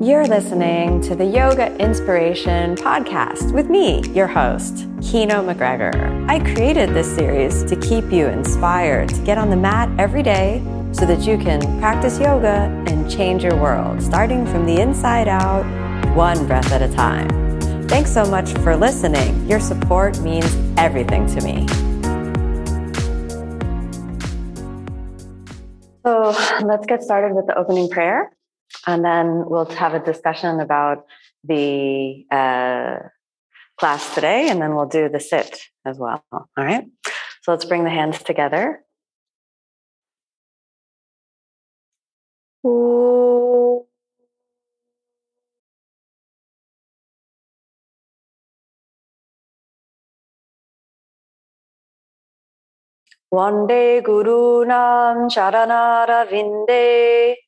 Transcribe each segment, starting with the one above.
You're listening to the Yoga Inspiration Podcast with me, your host, Kino MacGregor. I created this series to keep you inspired to get on the mat every day so that you can practice yoga and change your world, starting from the inside out, one breath at a time. Thanks so much for listening. Your support means everything to me. So let's get started with the opening prayer, and then we'll have a discussion about the uh, class today, and then we'll do the sit as well. All right. So let's bring the hands together. Ooh. day, Guru Nam Charanara Vinde.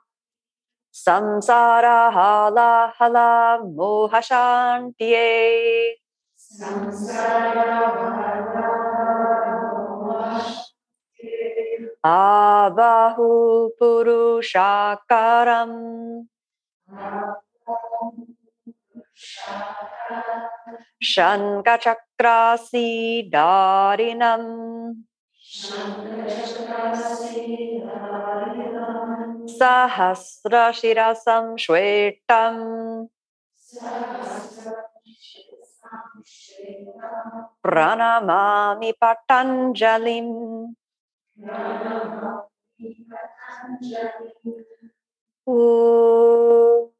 Samsara hala hala mohashantiye. Abahu purushakaram. Shankachakrasi darinam. Sahasrashirasam shwetam. Pranamami Patanjalim. Ooh.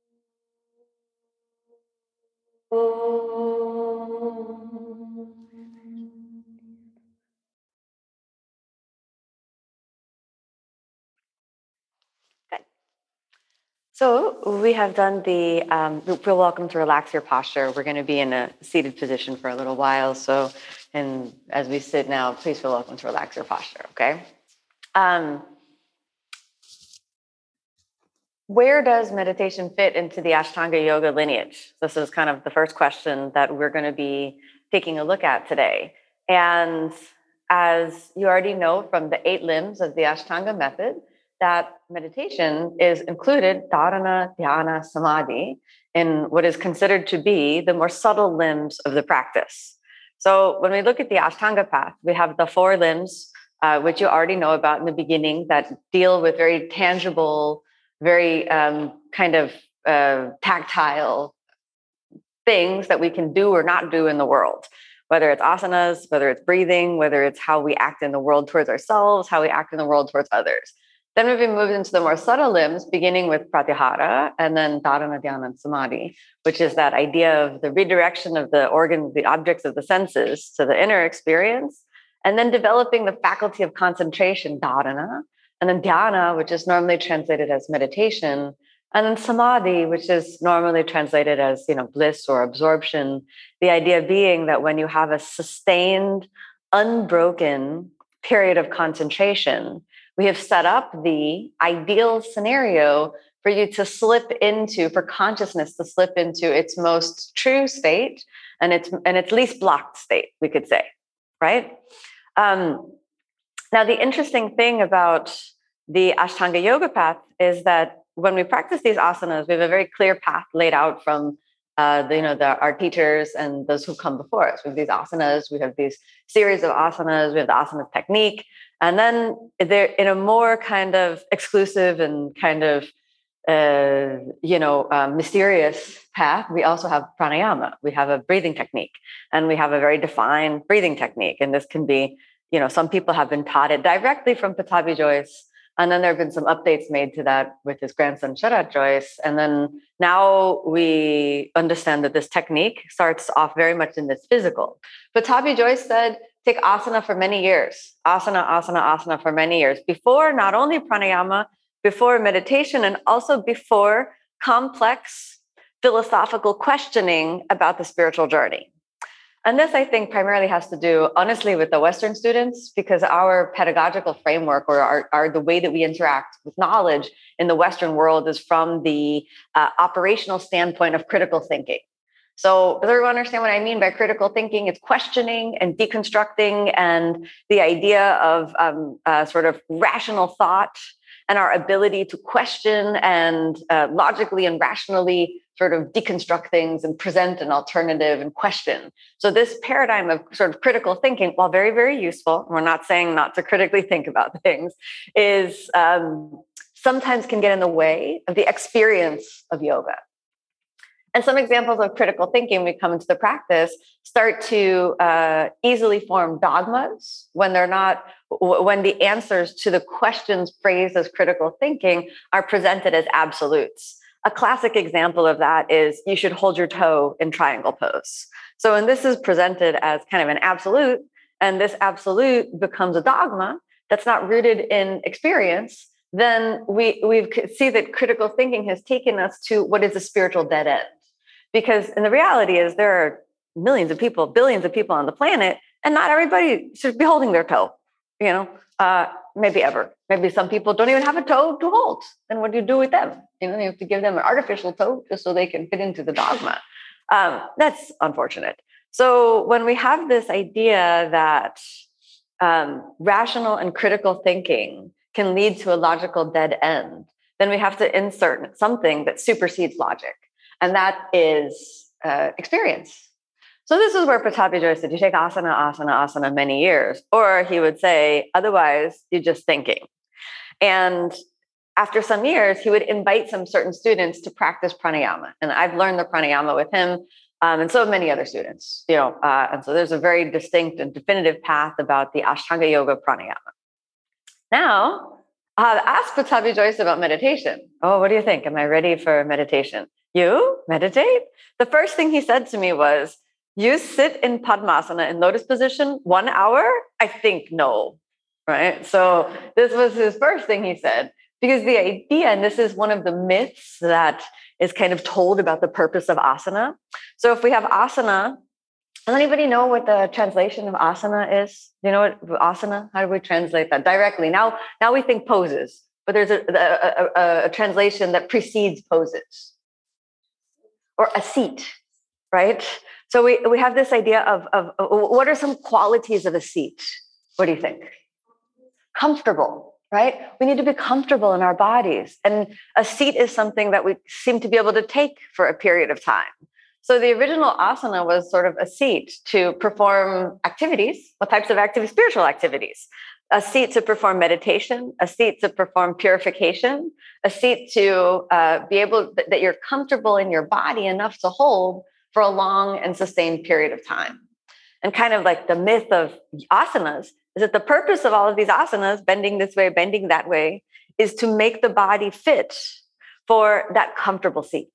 Good. So we have done the, um, feel welcome to relax your posture. We're going to be in a seated position for a little while. So, and as we sit now, please feel welcome to relax your posture, okay? Um, where does meditation fit into the Ashtanga yoga lineage? This is kind of the first question that we're going to be taking a look at today. And as you already know from the eight limbs of the Ashtanga method, that meditation is included dharana, dhyana, samadhi in what is considered to be the more subtle limbs of the practice. So when we look at the Ashtanga path, we have the four limbs, uh, which you already know about in the beginning, that deal with very tangible very um, kind of uh, tactile things that we can do or not do in the world, whether it's asanas, whether it's breathing, whether it's how we act in the world towards ourselves, how we act in the world towards others. Then we've moved into the more subtle limbs, beginning with pratyahara and then dharana, dhyana, and samadhi, which is that idea of the redirection of the organs, the objects of the senses to the inner experience, and then developing the faculty of concentration, dharana, and then dhyana, which is normally translated as meditation, and then samadhi, which is normally translated as you know bliss or absorption. The idea being that when you have a sustained, unbroken period of concentration, we have set up the ideal scenario for you to slip into, for consciousness to slip into its most true state and its and its least blocked state, we could say, right? Um, now, the interesting thing about the Ashtanga yoga path is that when we practice these asanas, we have a very clear path laid out from uh, the, you know the, our teachers and those who come before us. We have these asanas, we have these series of asanas, we have the asana technique, and then they're in a more kind of exclusive and kind of uh, you know um, mysterious path. We also have pranayama. We have a breathing technique, and we have a very defined breathing technique. And this can be you know, some people have been taught it directly from Pattabhi Jois. And then there have been some updates made to that with his grandson, Sharath Jois. And then now we understand that this technique starts off very much in this physical. But Pattabhi Jois said, take asana for many years, asana, asana, asana for many years, before not only pranayama, before meditation, and also before complex philosophical questioning about the spiritual journey. And this, I think, primarily has to do, honestly, with the Western students, because our pedagogical framework or our, our the way that we interact with knowledge in the Western world is from the uh, operational standpoint of critical thinking. So, does everyone understand what I mean by critical thinking? It's questioning and deconstructing, and the idea of um, uh, sort of rational thought and our ability to question and uh, logically and rationally sort of deconstruct things and present an alternative and question. So, this paradigm of sort of critical thinking, while very, very useful, we're not saying not to critically think about things, is um, sometimes can get in the way of the experience of yoga. And some examples of critical thinking, we come into the practice, start to uh, easily form dogmas when they're not, when the answers to the questions phrased as critical thinking are presented as absolutes. A classic example of that is you should hold your toe in triangle pose. So when this is presented as kind of an absolute, and this absolute becomes a dogma that's not rooted in experience, then we we see that critical thinking has taken us to what is a spiritual dead end because and the reality is there are millions of people billions of people on the planet and not everybody should be holding their toe you know uh, maybe ever. Maybe some people don't even have a toe to hold. Then what do you do with them? You know you have to give them an artificial toe just so they can fit into the dogma. Um, that's unfortunate. So when we have this idea that um, rational and critical thinking can lead to a logical dead end then we have to insert something that supersedes logic. And that is uh, experience. So this is where Pattabhi Joy said, you take asana, asana, asana many years, or he would say, otherwise you're just thinking. And after some years, he would invite some certain students to practice pranayama. And I've learned the pranayama with him, um, and so have many other students. You know, uh, and so there's a very distinct and definitive path about the Ashtanga Yoga pranayama. Now, uh, ask Pattabhi Jois about meditation. Oh, what do you think? Am I ready for meditation? You meditate? The first thing he said to me was, You sit in Padmasana in lotus position one hour? I think no. Right. So this was his first thing he said. Because the idea, and this is one of the myths that is kind of told about the purpose of asana. So if we have asana, does anybody know what the translation of asana is? Do you know what asana? How do we translate that directly? Now, now we think poses, but there's a, a, a, a translation that precedes poses or a seat, right? So we, we have this idea of, of, of what are some qualities of a seat? What do you think? Comfortable, right? We need to be comfortable in our bodies. And a seat is something that we seem to be able to take for a period of time. So the original asana was sort of a seat to perform activities. What types of activities? Spiritual activities a seat to perform meditation, a seat to perform purification, a seat to uh, be able that you're comfortable in your body enough to hold for a long and sustained period of time. And kind of like the myth of asanas is that the purpose of all of these asanas, bending this way, bending that way, is to make the body fit for that comfortable seat.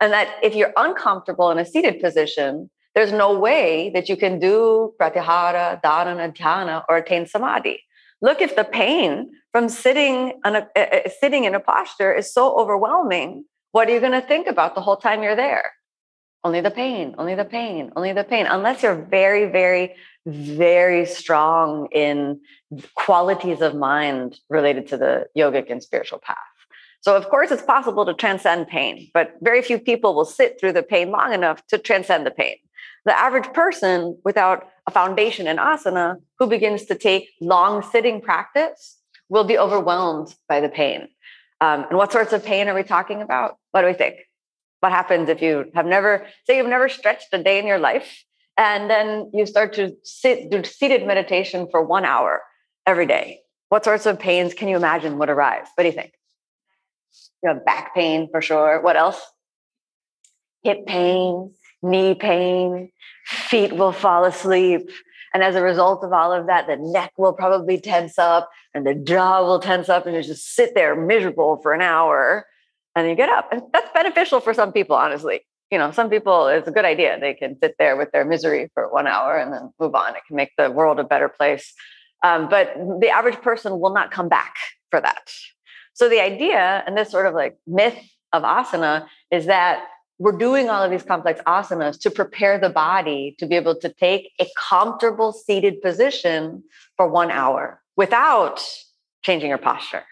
And that if you're uncomfortable in a seated position, there's no way that you can do pratyahara, dharana, dhyana, or attain samadhi. Look, if the pain from sitting, a, uh, sitting in a posture is so overwhelming, what are you going to think about the whole time you're there? Only the pain, only the pain, only the pain. Unless you're very, very, very strong in qualities of mind related to the yogic and spiritual path. So, of course, it's possible to transcend pain, but very few people will sit through the pain long enough to transcend the pain. The average person without a foundation in asana who begins to take long sitting practice will be overwhelmed by the pain. Um, and what sorts of pain are we talking about? What do we think? What happens if you have never, say, you've never stretched a day in your life, and then you start to sit, do seated meditation for one hour every day? What sorts of pains can you imagine would arise? What do you think? You have back pain for sure. What else? Hip pain, knee pain, feet will fall asleep. And as a result of all of that, the neck will probably tense up and the jaw will tense up, and you just sit there miserable for an hour and you get up. And that's beneficial for some people, honestly. You know, some people, it's a good idea. They can sit there with their misery for one hour and then move on. It can make the world a better place. Um, but the average person will not come back for that. So the idea and this sort of like myth of asana is that we're doing all of these complex asanas to prepare the body to be able to take a comfortable seated position for one hour without changing your posture,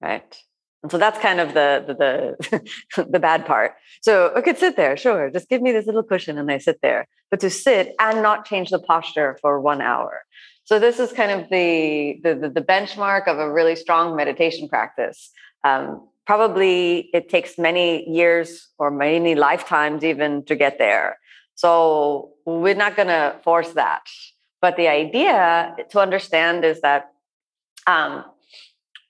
right? And so that's kind of the the the, the, bad part. So I could sit there, sure, just give me this little cushion and I sit there. But to sit and not change the posture for one hour. So this is kind of the the, the benchmark of a really strong meditation practice. Um, probably it takes many years or many lifetimes even to get there. So we're not going to force that. But the idea to understand is that um,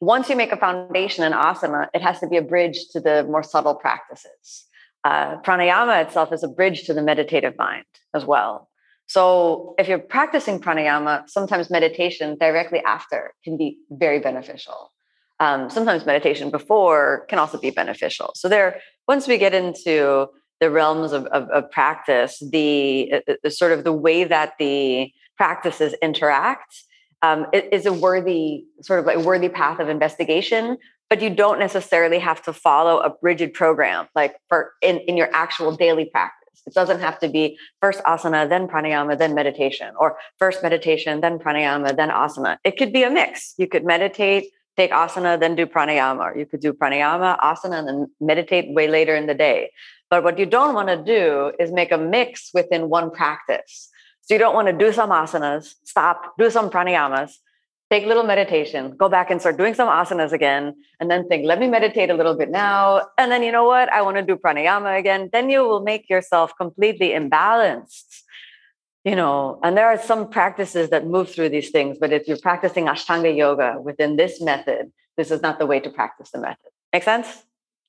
once you make a foundation in asana, it has to be a bridge to the more subtle practices. Uh, pranayama itself is a bridge to the meditative mind as well. So if you're practicing pranayama, sometimes meditation directly after can be very beneficial. Um, sometimes meditation before can also be beneficial. So there, once we get into the realms of, of, of practice, the, uh, the, sort of the way that the practices interact um, is a worthy sort of a worthy path of investigation but you don't necessarily have to follow a rigid program like for in, in your actual daily practice. It doesn't have to be first asana then pranayama then meditation or first meditation then pranayama then asana. It could be a mix. You could meditate take asana then do pranayama or you could do pranayama asana and then meditate way later in the day. But what you don't want to do is make a mix within one practice so you don't want to do some asanas, stop, do some pranayamas, take a little meditation, go back and start doing some asanas again, and then think, let me meditate a little bit now. And then you know what? I want to do pranayama again. Then you will make yourself completely imbalanced. You know, and there are some practices that move through these things, but if you're practicing Ashtanga yoga within this method, this is not the way to practice the method. Make sense?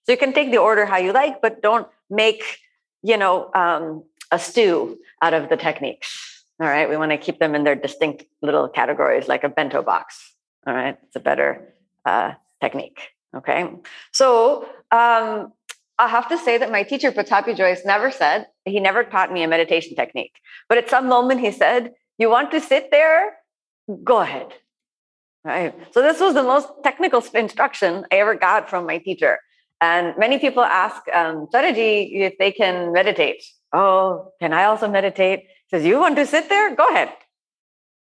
So you can take the order how you like, but don't make, you know, um, a stew out of the techniques. All right. We want to keep them in their distinct little categories, like a bento box. All right. It's a better uh, technique. Okay. So um, I have to say that my teacher, Pattabhi Jois, never said, he never taught me a meditation technique. But at some moment, he said, You want to sit there? Go ahead. Right. So this was the most technical instruction I ever got from my teacher. And many people ask um, if they can meditate. Oh, can I also meditate? He says, You want to sit there? Go ahead.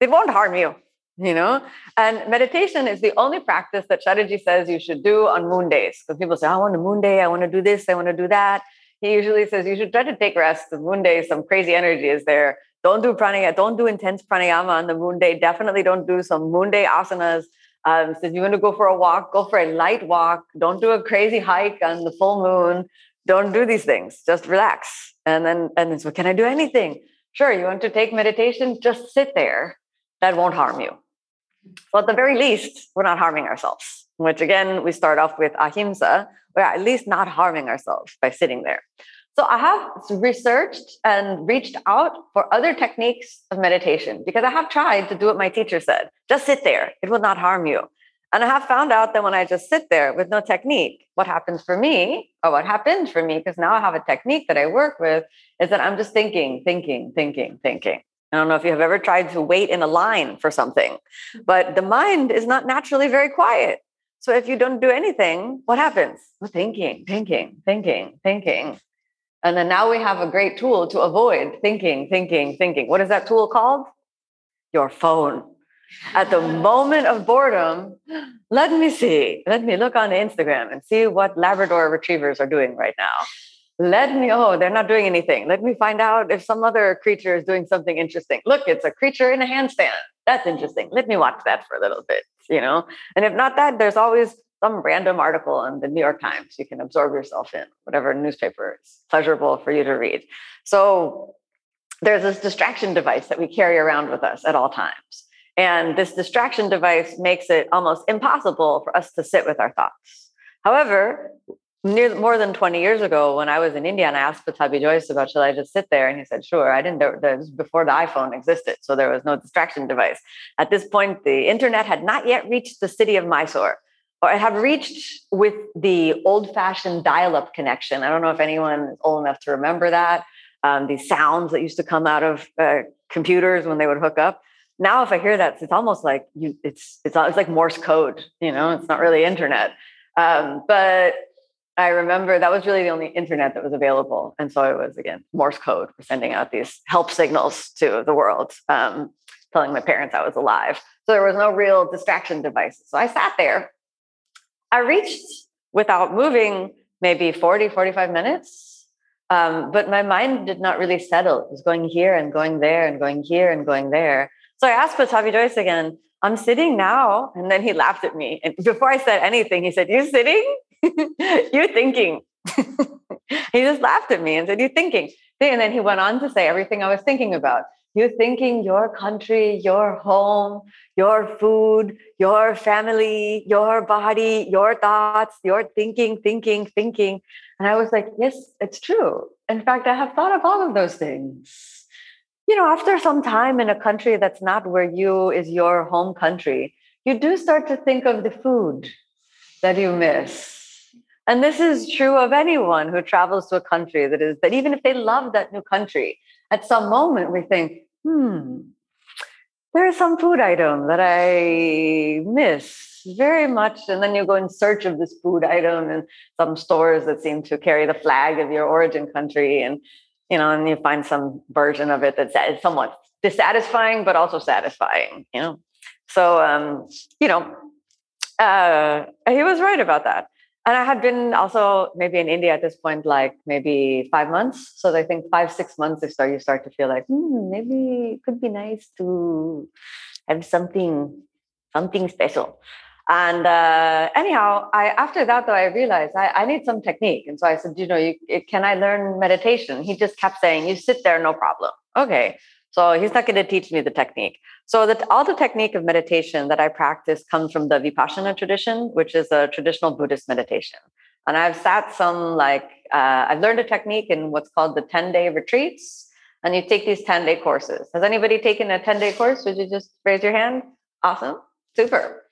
It won't harm you, you know? And meditation is the only practice that Chatterjee says you should do on moon days. Because people say, I want a moon day, I want to do this, I want to do that. He usually says you should try to take rest. The moon day, some crazy energy is there. Don't do pranayama, don't do intense pranayama on the moon day. Definitely don't do some moon day asanas. Um, so you want to go for a walk, go for a light walk. Don't do a crazy hike on the full moon don't do these things just relax and then and then so can i do anything? Sure you want to take meditation? Just sit there. That won't harm you. So at the very least we're not harming ourselves which again we start off with ahimsa. We're at least not harming ourselves by sitting there. So i have researched and reached out for other techniques of meditation because i have tried to do what my teacher said. Just sit there. It will not harm you and I have found out that when I just sit there with no technique, what happens for me, or what happened for me, because now I have a technique that I work with, is that I'm just thinking, thinking, thinking, thinking. I don't know if you have ever tried to wait in a line for something, but the mind is not naturally very quiet. So if you don't do anything, what happens? Well, thinking, thinking, thinking, thinking. And then now we have a great tool to avoid thinking, thinking, thinking. What is that tool called? Your phone at the moment of boredom, let me see. Let me look on Instagram and see what Labrador retrievers are doing right now. Let me, oh, they're not doing anything. Let me find out if some other creature is doing something interesting. Look, it's a creature in a handstand. That's interesting. Let me watch that for a little bit, you know? And if not that, there's always some random article in the New York Times you can absorb yourself in, whatever newspaper is pleasurable for you to read. So there's this distraction device that we carry around with us at all times. And this distraction device makes it almost impossible for us to sit with our thoughts. However, near more than 20 years ago, when I was in India and I asked Pattabhi Jois about, should I just sit there? And he said, sure. I didn't, there was before the iPhone existed. So there was no distraction device. At this point, the internet had not yet reached the city of Mysore or it had reached with the old fashioned dial up connection. I don't know if anyone is old enough to remember that. Um, these sounds that used to come out of uh, computers when they would hook up now if I hear that, it's almost like you, it's it's it's like Morse code. You know, it's not really internet. Um, but I remember that was really the only internet that was available. And so it was, again, Morse code for sending out these help signals to the world, um, telling my parents I was alive. So there was no real distraction devices. So I sat there. I reached without moving maybe 40, 45 minutes. Um, but my mind did not really settle. It was going here and going there and going here and going there. So I asked Pattabhi Jois again, I'm sitting now. And then he laughed at me. And before I said anything, he said, You sitting? You're thinking. he just laughed at me and said, You're thinking. And then he went on to say everything I was thinking about. You're thinking your country, your home, your food, your family, your body, your thoughts, your thinking, thinking, thinking. And I was like, Yes, it's true. In fact, I have thought of all of those things you know, after some time in a country that's not where you is your home country, you do start to think of the food that you miss. And this is true of anyone who travels to a country that is that even if they love that new country, at some moment we think, hmm, there is some food item that I miss very much. And then you go in search of this food item in some stores that seem to carry the flag of your origin country. And you know, and you find some version of it that's somewhat dissatisfying, but also satisfying, you know. So, um, you know, uh, he was right about that. And I had been also maybe in India at this point, like maybe five months. So I think five, six months, you start, you start to feel like, hmm, maybe it could be nice to have something, something special. And uh, anyhow, I after that though I realized I, I need some technique, and so I said, you know, you, can I learn meditation? He just kept saying, you sit there, no problem. Okay, so he's not going to teach me the technique. So that all the technique of meditation that I practice comes from the Vipassana tradition, which is a traditional Buddhist meditation. And I've sat some like uh, I've learned a technique in what's called the ten day retreats, and you take these ten day courses. Has anybody taken a ten day course? Would you just raise your hand? Awesome, super.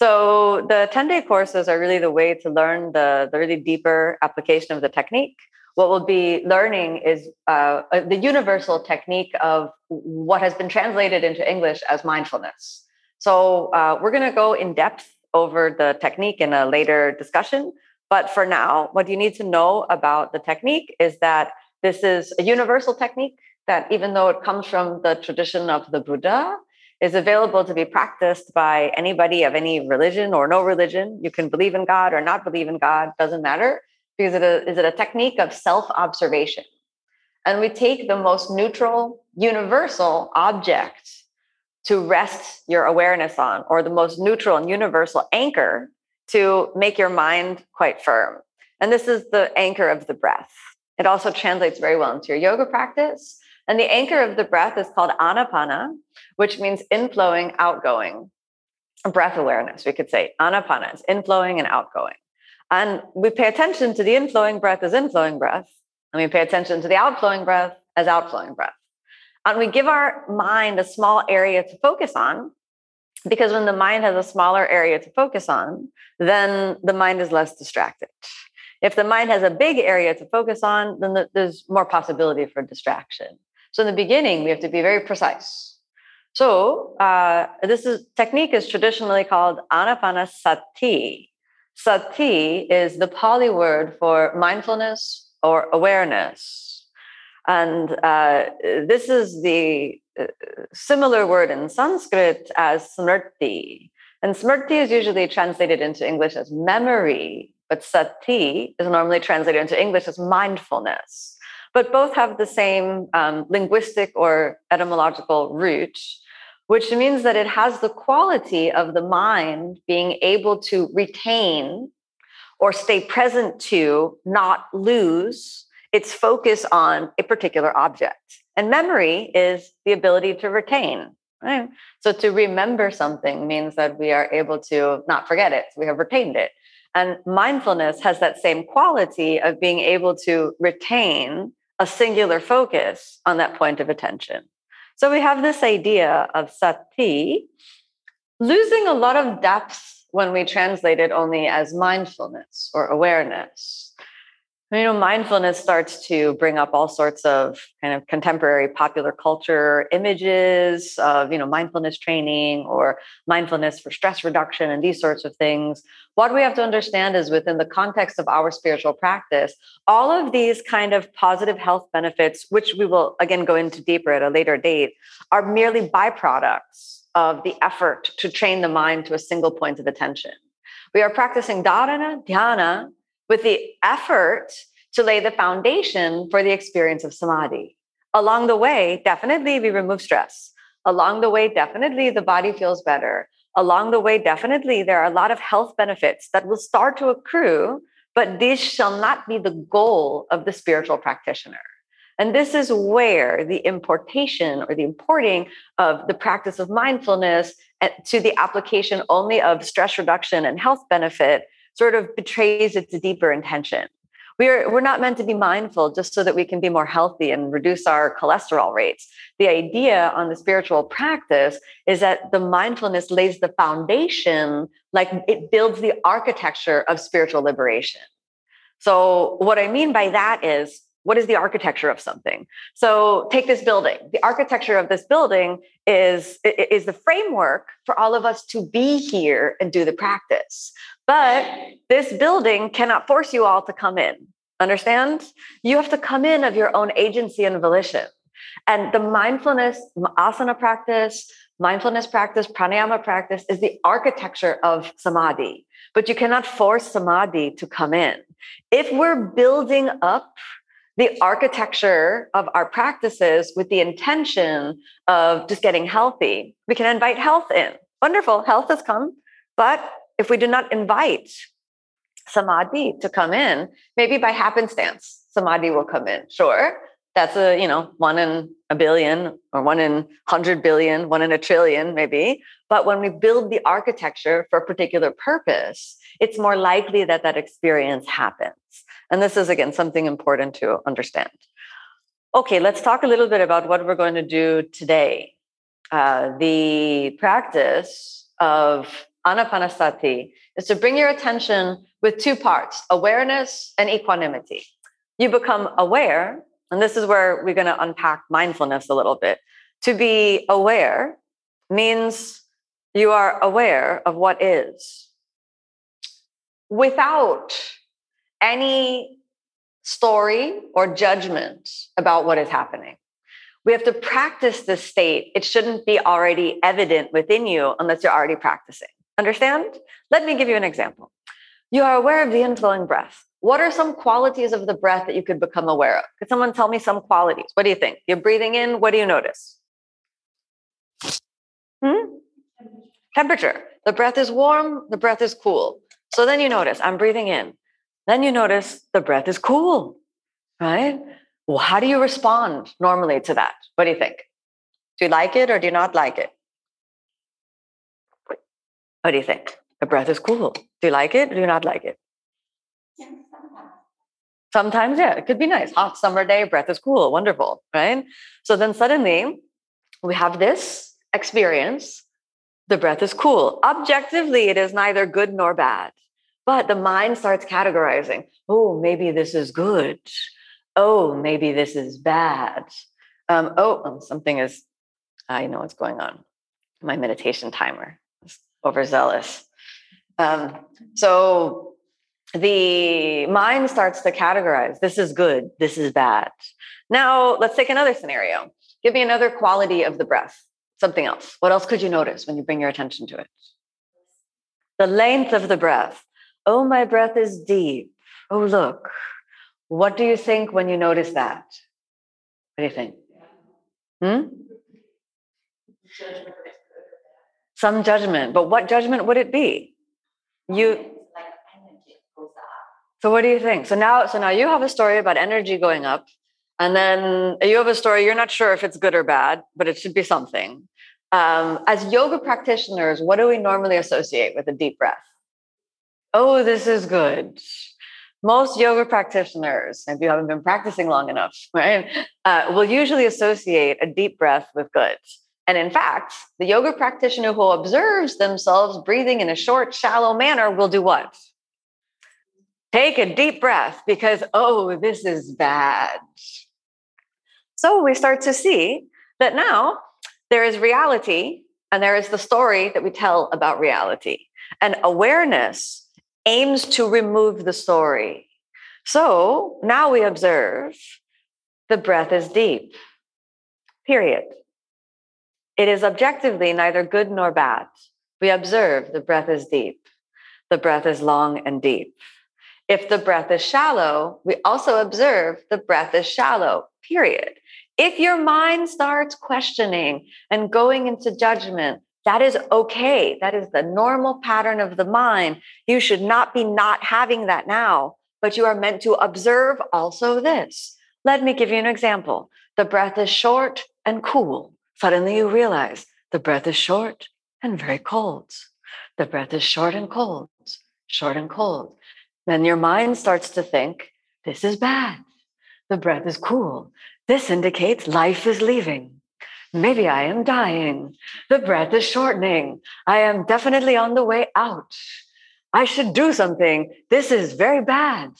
So the 10 day courses are really the way to learn the, the really deeper application of the technique. What we'll be learning is uh, uh, the universal technique of what has been translated into English as mindfulness. So uh, we're going to go in depth over the technique in a later discussion. But for now, what you need to know about the technique is that this is a universal technique that even though it comes from the tradition of the Buddha, is available to be practiced by anybody of any religion or no religion. You can believe in God or not believe in God, doesn't matter, because it is it a technique of self observation. And we take the most neutral, universal object to rest your awareness on, or the most neutral and universal anchor to make your mind quite firm. And this is the anchor of the breath. It also translates very well into your yoga practice and the anchor of the breath is called anapana, which means inflowing, outgoing. Breath awareness, we could say. Anapana is inflowing and outgoing. And we pay attention to the inflowing breath as inflowing breath, and we pay attention to the outflowing breath as outflowing breath. And we give our mind a small area to focus on because when the mind has a smaller area to focus on, then the mind is less distracted. If the mind has a big area to focus on, then there's more possibility for distraction. So in the beginning, we have to be very precise. So uh, this is technique is traditionally called anapanasati. Sati is the Pali word for mindfulness or awareness. And uh, this is the uh, similar word in Sanskrit as smrti. And smrti is usually translated into English as memory, but sati is normally translated into English as mindfulness but both have the same um, linguistic or etymological root, which means that it has the quality of the mind being able to retain or stay present to, not lose its focus on a particular object. And memory is the ability to retain. Right? So to remember something means that we are able to not forget it. We have retained it. And mindfulness has that same quality of being able to retain a singular focus on that point of attention. So we have this idea of sati losing a lot of depth when we translate it only as mindfulness or awareness. You know mindfulness starts to bring up all sorts of kind of contemporary popular culture images of you know mindfulness training or mindfulness for stress reduction and these sorts of things. What we have to understand is within the context of our spiritual practice all of these kind of positive health benefits which we will again go into deeper at a later date are merely byproducts of the effort to train the mind to a single point of attention. We are practicing dharana dhyana with the effort to lay the foundation for the experience of samadhi. Along the way, definitely we remove stress. Along the way, definitely the body feels better. Along the way, definitely there are a lot of health benefits that will start to accrue, but this shall not be the goal of the spiritual practitioner. And this is where the importation or the importing of the practice of mindfulness to the application only of stress reduction and health benefit sort of betrays its deeper intention. We're, we're not meant to be mindful just so that we can be more healthy and reduce our cholesterol rates. The idea on the spiritual practice is that the mindfulness lays the foundation, like it builds the architecture of spiritual liberation. So, what I mean by that is what is the architecture of something so take this building the architecture of this building is is the framework for all of us to be here and do the practice but this building cannot force you all to come in understand you have to come in of your own agency and volition and the mindfulness asana practice mindfulness practice pranayama practice is the architecture of samadhi but you cannot force samadhi to come in if we're building up the architecture of our practices with the intention of just getting healthy, we can invite health in. Wonderful, health has come. But if we do not invite samadhi to come in, maybe by happenstance, samadhi will come in. Sure, that's a, you know, one in a billion or one in 100 billion, one in a trillion, maybe. But when we build the architecture for a particular purpose, it's more likely that that experience happens. And this is, again, something important to understand. Okay, let's talk a little bit about what we're going to do today. Uh, the practice of anapanasati is to bring your attention with two parts awareness and equanimity. You become aware, and this is where we're going to unpack mindfulness a little bit. To be aware means you are aware of what is without any story or judgment about what is happening. We have to practice this state. It shouldn't be already evident within you unless you're already practicing. Understand? Let me give you an example. You are aware of the inflowing breath. What are some qualities of the breath that you could become aware of? Could someone tell me some qualities? What do you think? You're breathing in, what do you notice? Hmm? Temperature. The breath is warm, the breath is cool. So then you notice, I'm breathing in. Then you notice the breath is cool, right? Well, how do you respond normally to that? What do you think? Do you like it or do you not like it? What do you think? The breath is cool. Do you like it do you not like it? Sometimes, yeah, it could be nice. Hot summer day, breath is cool, wonderful, right? So then suddenly we have this experience. The breath is cool. Objectively, it is neither good nor bad. But the mind starts categorizing oh, maybe this is good. Oh, maybe this is bad. Um, oh, um, something is, I know what's going on. My meditation timer overzealous. Um, so the mind starts to categorize this is good, this is bad. Now, let's take another scenario. Give me another quality of the breath, something else. What else could you notice when you bring your attention to it? The length of the breath. Oh, my breath is deep. Oh, look. What do you think when you notice that? What do you think? Hmm? Some judgment. But what judgment would it be? You. So what do you think? So now, so now you have a story about energy going up, and then you have a story. You're not sure if it's good or bad, but it should be something. Um, as yoga practitioners, what do we normally associate with a deep breath? oh, this is good. Most yoga practitioners, if you haven't been practicing long enough, right, uh, will usually associate a deep breath with good. And in fact, the yoga practitioner who observes themselves breathing in a short, shallow manner will do what? take a deep breath because, oh, this is bad. So we start to see that now there is reality and there is the story that we tell about reality. And awareness aims to remove the story. So now we observe the breath is deep, period. It is objectively neither good nor bad. We observe the breath is deep, the breath is long and deep. If the breath is shallow, we also observe the breath is shallow, period. If your mind starts questioning and going into judgment, that is okay. That is the normal pattern of the mind. You should not be not having that now, but you are meant to observe also this. Let me give you an example. The breath is short and cool. Suddenly you realize the breath is short and very cold. The breath is short and cold, short and cold. Then your mind starts to think, this is bad. The breath is cool. This indicates life is leaving. Maybe I am dying. The breath is shortening. I am definitely on the way out. I should do something. This is very bad.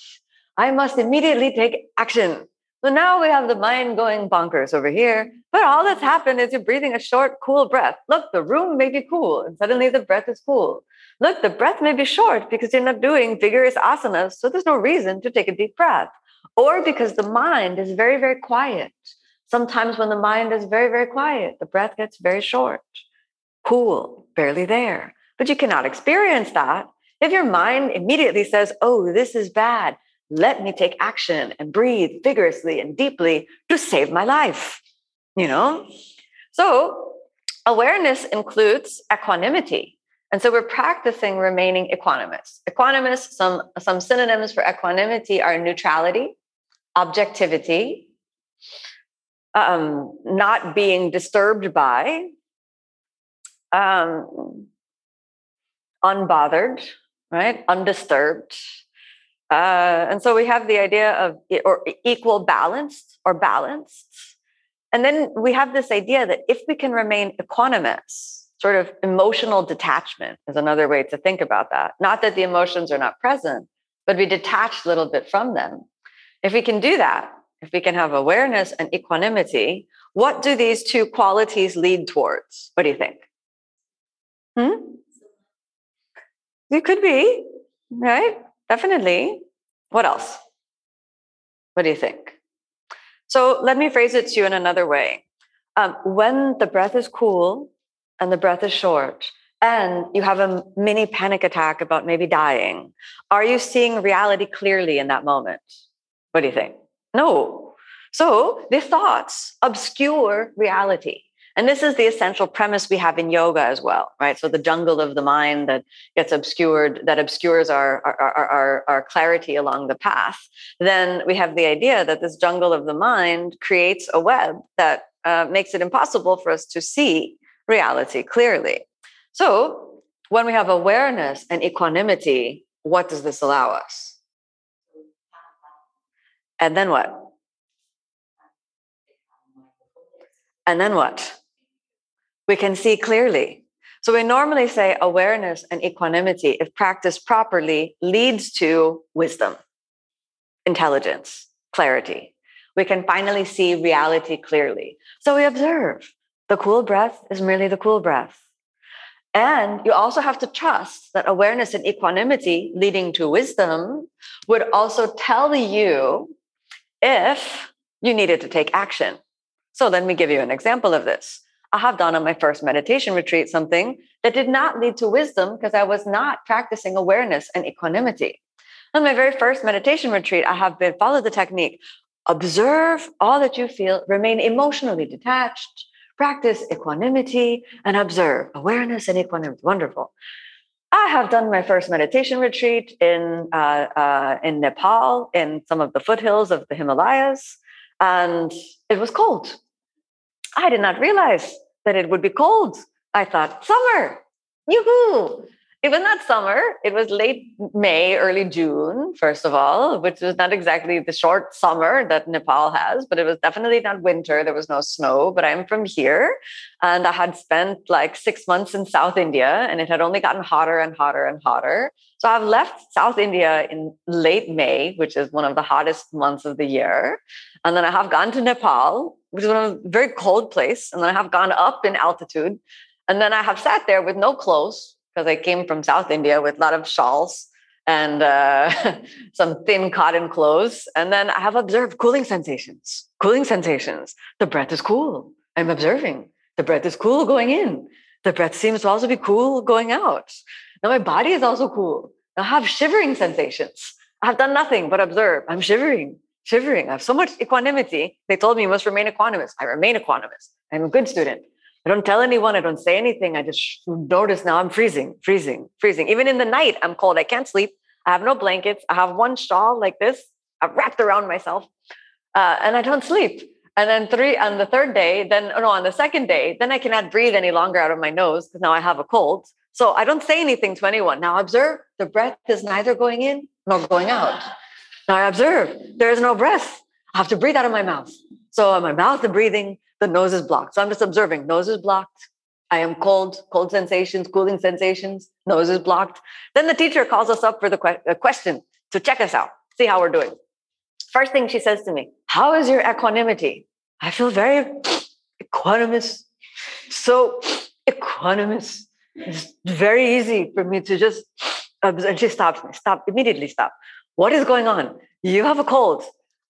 I must immediately take action. So now we have the mind going bonkers over here. But all that's happened is you're breathing a short, cool breath. Look, the room may be cool, and suddenly the breath is cool. Look, the breath may be short because you're not doing vigorous asanas, so there's no reason to take a deep breath. Or because the mind is very, very quiet. Sometimes when the mind is very, very quiet, the breath gets very short, cool, barely there. But you cannot experience that if your mind immediately says, Oh, this is bad, let me take action and breathe vigorously and deeply to save my life. You know? So, awareness includes equanimity. And so we're practicing remaining equanimous. Equanimous, some, some synonyms for equanimity are neutrality, objectivity, um, not being disturbed by, um, unbothered, right? Undisturbed, uh, and so we have the idea of or equal balanced or balanced. And then we have this idea that if we can remain equanimous, sort of emotional detachment is another way to think about that. Not that the emotions are not present, but we detach a little bit from them. If we can do that, if we can have awareness and equanimity, what do these two qualities lead towards? What do you think? Hmm? It could be, right? Definitely. What else? What do you think? So let me phrase it to you in another way. Um, when the breath is cool and the breath is short, and you have a mini panic attack about maybe dying, are you seeing reality clearly in that moment? What do you think? No. So the thoughts obscure reality. And this is the essential premise we have in yoga as well, right? So the jungle of the mind that gets obscured, that obscures our, our, our, our, clarity along the path. Then we have the idea that this jungle of the mind creates a web that uh, makes it impossible for us to see reality clearly. So when we have awareness and equanimity, what does this allow us? And then what? And then what? We can see clearly. So we normally say awareness and equanimity, if practiced properly, leads to wisdom, intelligence, clarity. We can finally see reality clearly. So we observe the cool breath is merely the cool breath. And you also have to trust that awareness and equanimity leading to wisdom would also tell you if you needed to take action. So let me give you an example of this. I have done on my first meditation retreat something that did not lead to wisdom because I was not practicing awareness and equanimity. On my very first meditation retreat, I have been follow the technique, observe all that you feel, remain emotionally detached, practice equanimity, and observe awareness and equanimity. Wonderful. I have done my first meditation retreat in uh, uh, in Nepal, in some of the foothills of the Himalayas, and it was cold. I did not realize that it would be cold. I thought, summer, yoo-hoo. it was not summer. It was late May, early June, first of all, which was not exactly the short summer that Nepal has, but it was definitely not winter. There was no snow. But I'm from here and I had spent like six months in South India and it had only gotten hotter and hotter and hotter. So I've left South India in late May, which is one of the hottest months of the year. And then I have gone to Nepal, which is a very cold place. And then I have gone up in altitude. And then I have sat there with no clothes because I came from South India with a lot of shawls and uh, some thin cotton clothes. And then I have observed cooling sensations. Cooling sensations. The breath is cool. I'm observing. The breath is cool going in. The breath seems to also be cool going out. Now my body is also cool. I have shivering sensations. I have done nothing but observe. I'm shivering, shivering. I have so much equanimity. They told me you must remain equanimous. I remain equanimous. I'm a good student. I don't tell anyone. I don't say anything. I just notice now I'm freezing, freezing, freezing. Even in the night, I'm cold. I can't sleep. I have no blankets. I have one shawl like this. I've wrapped around myself, uh, and I don't sleep. And then three on the third day, then oh no, on the second day, then I cannot breathe any longer out of my nose because now I have a cold. So I don't say anything to anyone. Now observe the breath is neither going in nor going out. Now I observe there is no breath. I have to breathe out of my mouth. So uh, my mouth is breathing, the nose is blocked. So I'm just observing. Nose is blocked. I am cold, cold sensations, cooling sensations, nose is blocked. Then the teacher calls us up for the que- question to check us out, see how we're doing. First thing she says to me, How is your equanimity? I feel very equanimous, so equanimous. It's very easy for me to just, and she stops me, stop, immediately stop. What is going on? You have a cold.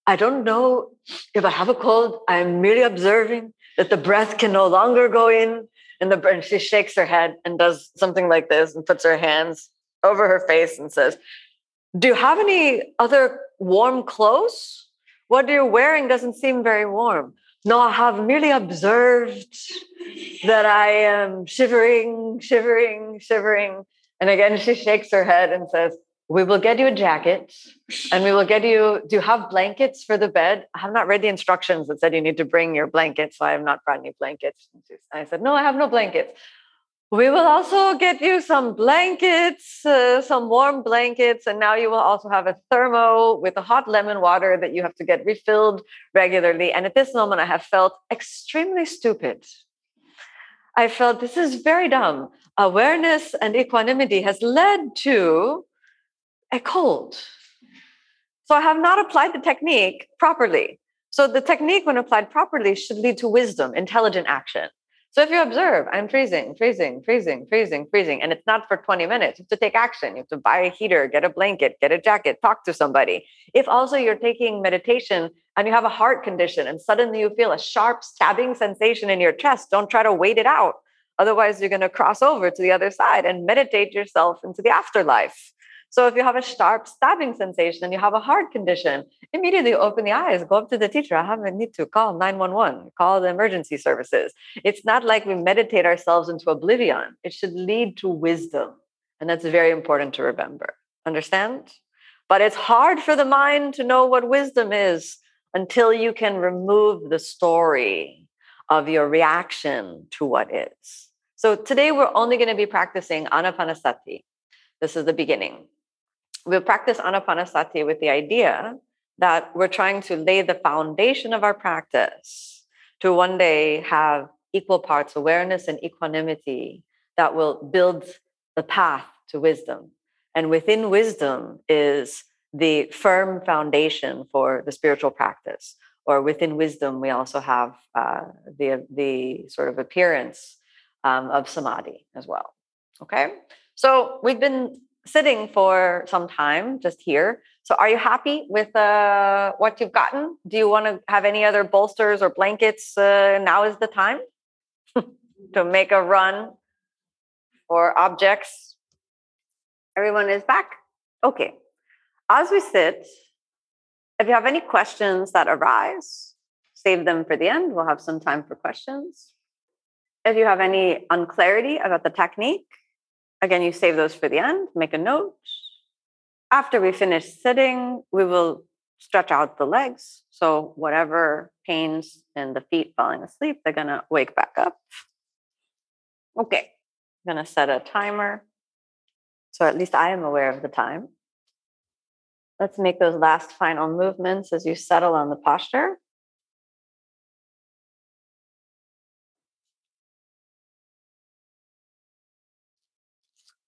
I don't know if I have a cold. I'm merely observing that the breath can no longer go in. And, the, and she shakes her head and does something like this and puts her hands over her face and says, Do you have any other warm clothes? What you're wearing doesn't seem very warm. No, I have merely observed that I am shivering, shivering, shivering. And again, she shakes her head and says, we will get you a jacket and we will get you do you have blankets for the bed? I have not read the instructions that said you need to bring your blankets so i have not brought any blankets. I said no i have no blankets. We will also get you some blankets uh, some warm blankets and now you will also have a thermo with a hot lemon water that you have to get refilled regularly. And at this moment i have felt extremely stupid. I felt this is very dumb. Awareness and equanimity has led to a cold. So I have not applied the technique properly. So the technique, when applied properly, should lead to wisdom, intelligent action. So if you observe, I'm freezing, freezing, freezing, freezing, freezing, and it's not for 20 minutes, you have to take action. You have to buy a heater, get a blanket, get a jacket, talk to somebody. If also you're taking meditation and you have a heart condition and suddenly you feel a sharp stabbing sensation in your chest, don't try to wait it out. Otherwise, you're going to cross over to the other side and meditate yourself into the afterlife. So if you have a sharp stabbing sensation and you have a heart condition, immediately open the eyes, go up to the teacher. I have a need to call 911, call the emergency services. It's not like we meditate ourselves into oblivion. It should lead to wisdom. And that's very important to remember. Understand? But it's hard for the mind to know what wisdom is until you can remove the story of your reaction to what is. So today we're only going to be practicing anapanasati. This is the beginning we'll practice anapanasati with the idea that we're trying to lay the foundation of our practice to one day have equal parts awareness and equanimity that will build the path to wisdom. And within wisdom is the firm foundation for the spiritual practice. Or within wisdom, we also have uh, the, the sort of appearance um, of samadhi as well. Okay? So we've been sitting for some time just here. So, are you happy with uh, what you've gotten? Do you want to have any other bolsters or blankets? Uh, now is the time to make a run for objects. Everyone is back? Okay. As we sit, if you have any questions that arise, save them for the end. We'll have some time for questions. If you have any unclarity about the technique, Again, you save those for the end, make a note. After we finish sitting, we will stretch out the legs. So whatever pains in the feet falling asleep, they're gonna wake back up. Okay, I'm gonna set a timer. So at least I am aware of the time. Let's make those last final movements as you settle on the posture.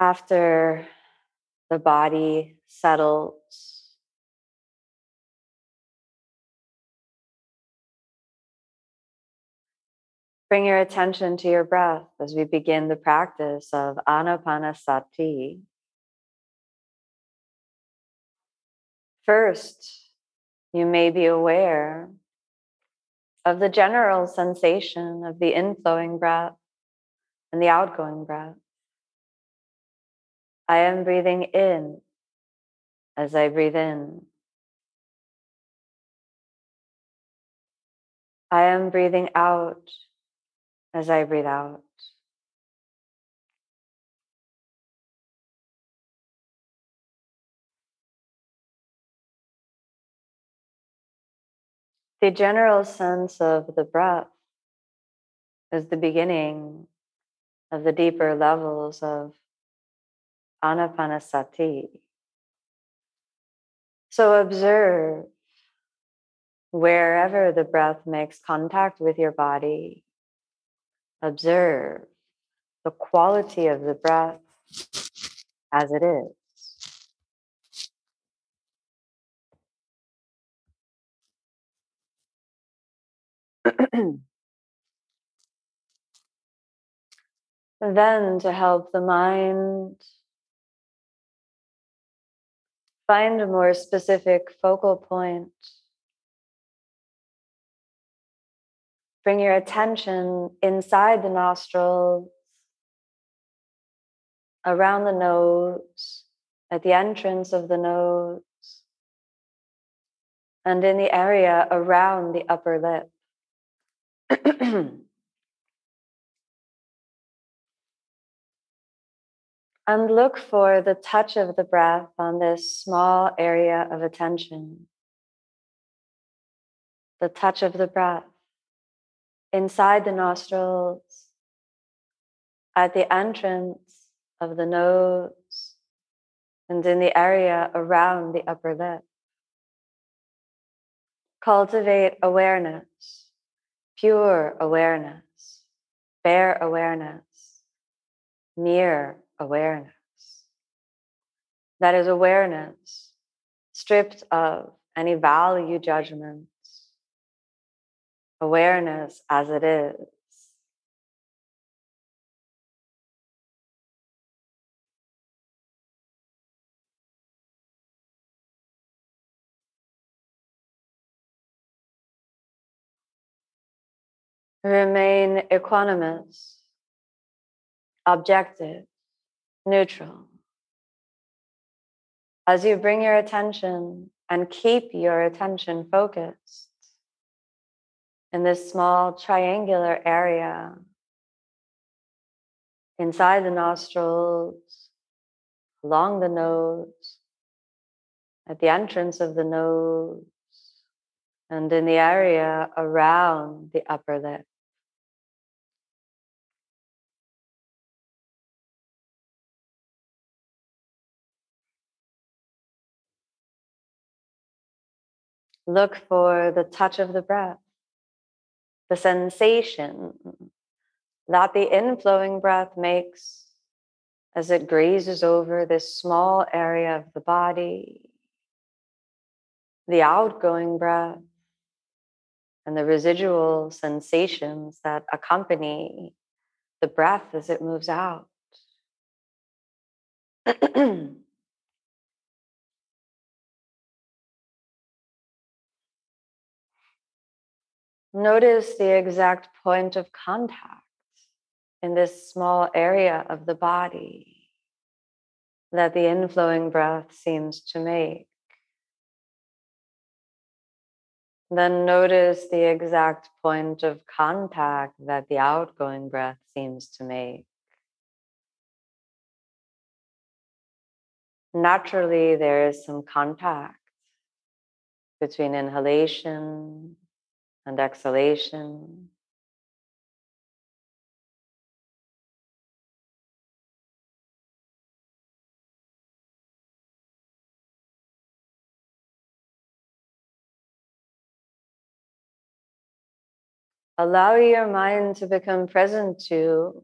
After the body settles, bring your attention to your breath as we begin the practice of anapanasati. First, you may be aware of the general sensation of the inflowing breath and the outgoing breath. I am breathing in as I breathe in. I am breathing out as I breathe out. The general sense of the breath is the beginning of the deeper levels of anapanasati. So observe wherever the breath makes contact with your body. Observe the quality of the breath as it is. then to help the mind Find a more specific focal point. Bring your attention inside the nostrils, around the nose, at the entrance of the nose, and in the area around the upper lip. And look for the touch of the breath on this small area of attention. The touch of the breath inside the nostrils, at the entrance of the nose, and in the area around the upper lip. Cultivate awareness, pure awareness, bare awareness, mere awareness. That is awareness stripped of any value judgments. Awareness as it is. Remain equanimous, objective, neutral. As you bring your attention and keep your attention focused in this small triangular area inside the nostrils, along the nose, at the entrance of the nose, and in the area around the upper lip. Look for the touch of the breath, the sensation that the inflowing breath makes as it grazes over this small area of the body, the outgoing breath, and the residual sensations that accompany the breath as it moves out. Notice the exact point of contact in this small area of the body that the inflowing breath seems to make. Then notice the exact point of contact that the outgoing breath seems to make. Naturally, there is some contact between inhalation and exhalation. Allow your mind to become present to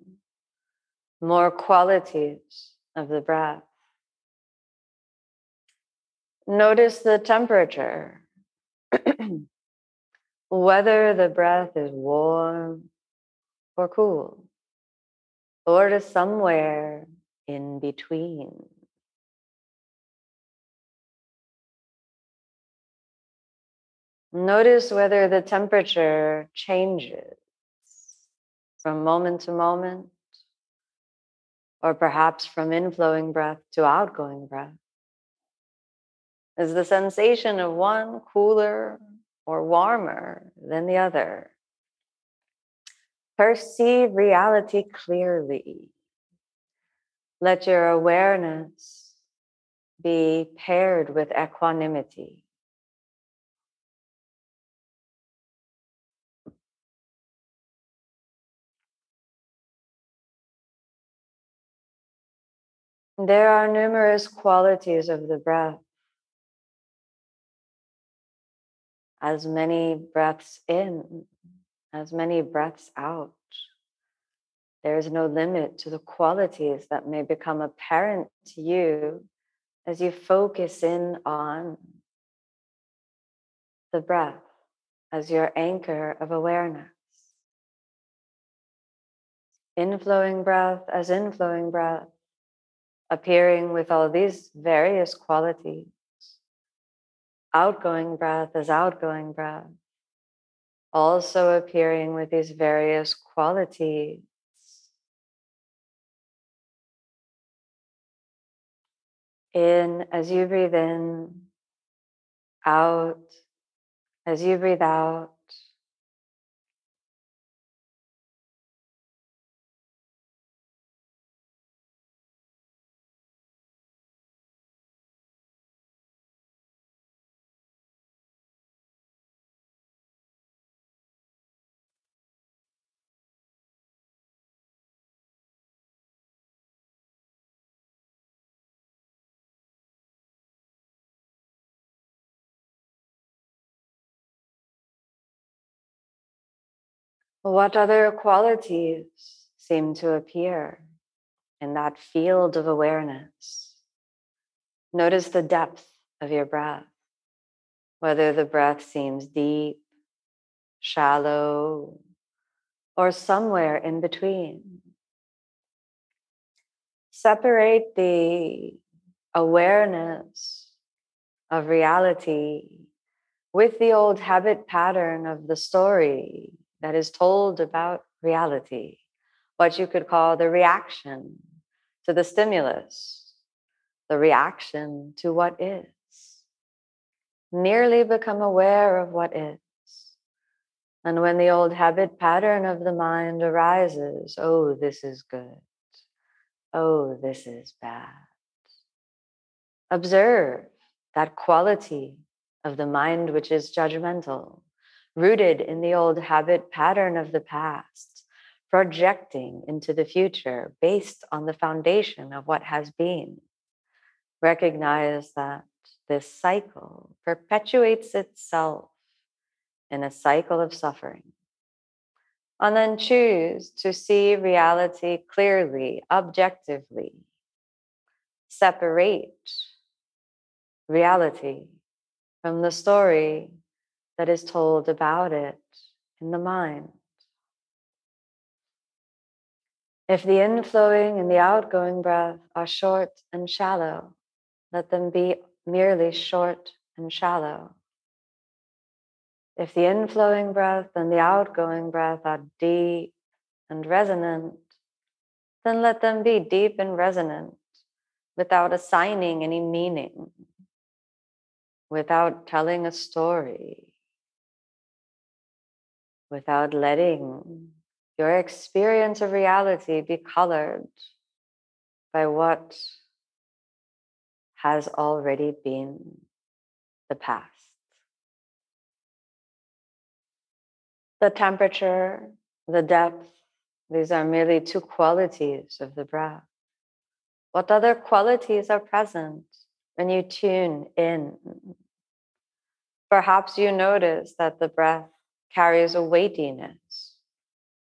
more qualities of the breath. Notice the temperature, whether the breath is warm or cool, or to somewhere in between. Notice whether the temperature changes from moment to moment, or perhaps from inflowing breath to outgoing breath. Is the sensation of one cooler or warmer than the other? Perceive reality clearly. Let your awareness be paired with equanimity. There are numerous qualities of the breath. As many breaths in, as many breaths out. There is no limit to the qualities that may become apparent to you as you focus in on the breath as your anchor of awareness. Inflowing breath as inflowing breath appearing with all these various qualities. Outgoing breath is outgoing breath, also appearing with these various qualities. In as you breathe in, out as you breathe out. What other qualities seem to appear in that field of awareness? Notice the depth of your breath, whether the breath seems deep, shallow, or somewhere in between. Separate the awareness of reality with the old habit pattern of the story that is told about reality, what you could call the reaction to the stimulus, the reaction to what is. Nearly become aware of what is. And when the old habit pattern of the mind arises, oh, this is good. Oh, this is bad. Observe that quality of the mind which is judgmental rooted in the old habit pattern of the past, projecting into the future based on the foundation of what has been. Recognize that this cycle perpetuates itself in a cycle of suffering. And then choose to see reality clearly, objectively. Separate reality from the story that is told about it in the mind. If the inflowing and the outgoing breath are short and shallow, let them be merely short and shallow. If the inflowing breath and the outgoing breath are deep and resonant, then let them be deep and resonant without assigning any meaning, without telling a story, without letting your experience of reality be colored by what has already been the past. The temperature, the depth, these are merely two qualities of the breath. What other qualities are present when you tune in? Perhaps you notice that the breath carries a weightiness.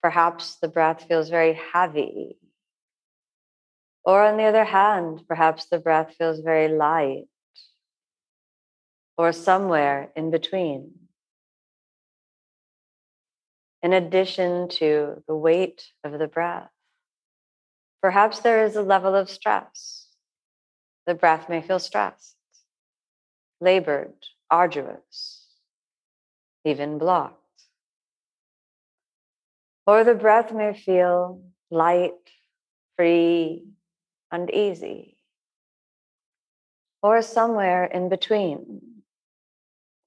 Perhaps the breath feels very heavy. Or on the other hand, perhaps the breath feels very light or somewhere in between. In addition to the weight of the breath, perhaps there is a level of stress. The breath may feel stressed, labored, arduous, even blocked. Or the breath may feel light, free, and easy. Or somewhere in between,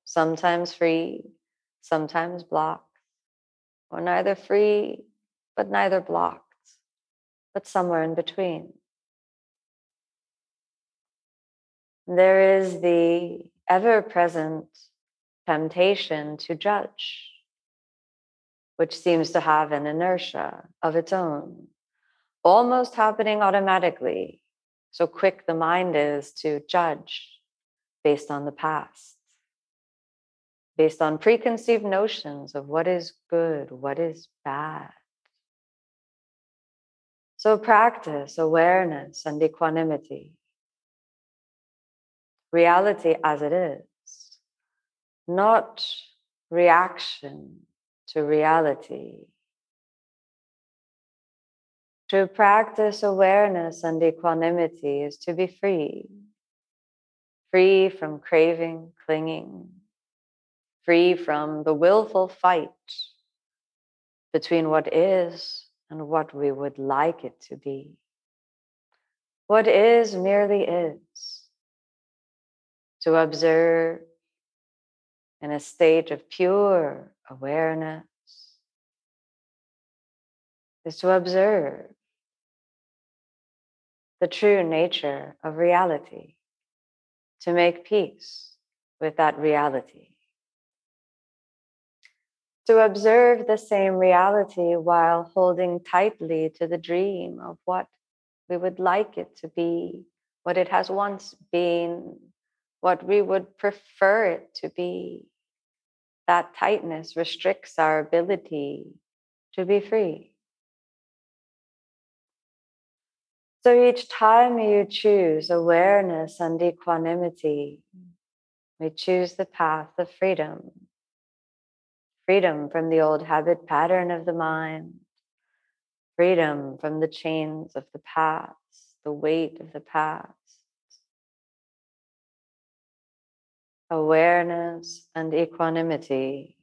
sometimes free, sometimes blocked, or neither free, but neither blocked, but somewhere in between. There is the ever present temptation to judge, which seems to have an inertia of its own, almost happening automatically. So quick the mind is to judge based on the past, based on preconceived notions of what is good, what is bad. So practice awareness and equanimity reality as it is, not reaction to reality. To practice awareness and equanimity is to be free, free from craving, clinging, free from the willful fight between what is and what we would like it to be. What is merely is to observe in a state of pure awareness is to observe the true nature of reality, to make peace with that reality. To observe the same reality while holding tightly to the dream of what we would like it to be, what it has once been, what we would prefer it to be. That tightness restricts our ability to be free. So each time you choose awareness and equanimity, we choose the path of freedom. Freedom from the old habit pattern of the mind, freedom from the chains of the past, the weight of the past awareness and equanimity,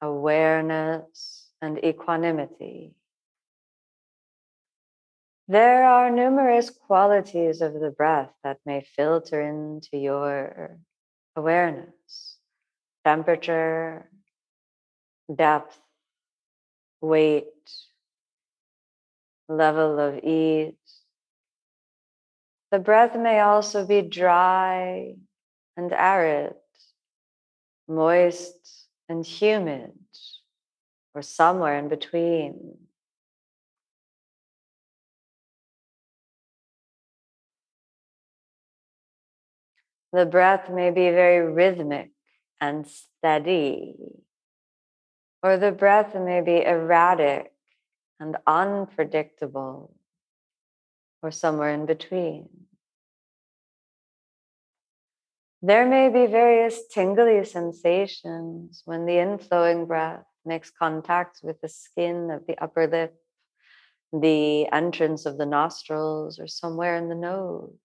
awareness and equanimity. There are numerous qualities of the breath that may filter into your awareness temperature, depth, weight, level of ease. The breath may also be dry and arid, moist and humid, or somewhere in between. The breath may be very rhythmic and steady, or the breath may be erratic and unpredictable, or somewhere in between. There may be various tingly sensations when the inflowing breath makes contact with the skin of the upper lip, the entrance of the nostrils, or somewhere in the nose.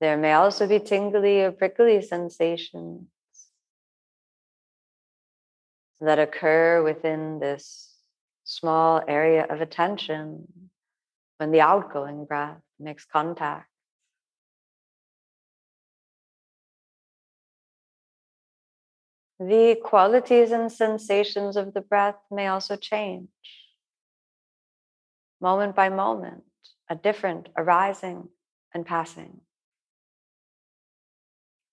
There may also be tingly or prickly sensations that occur within this small area of attention when the outgoing breath makes contact. The qualities and sensations of the breath may also change moment by moment, a different arising and passing.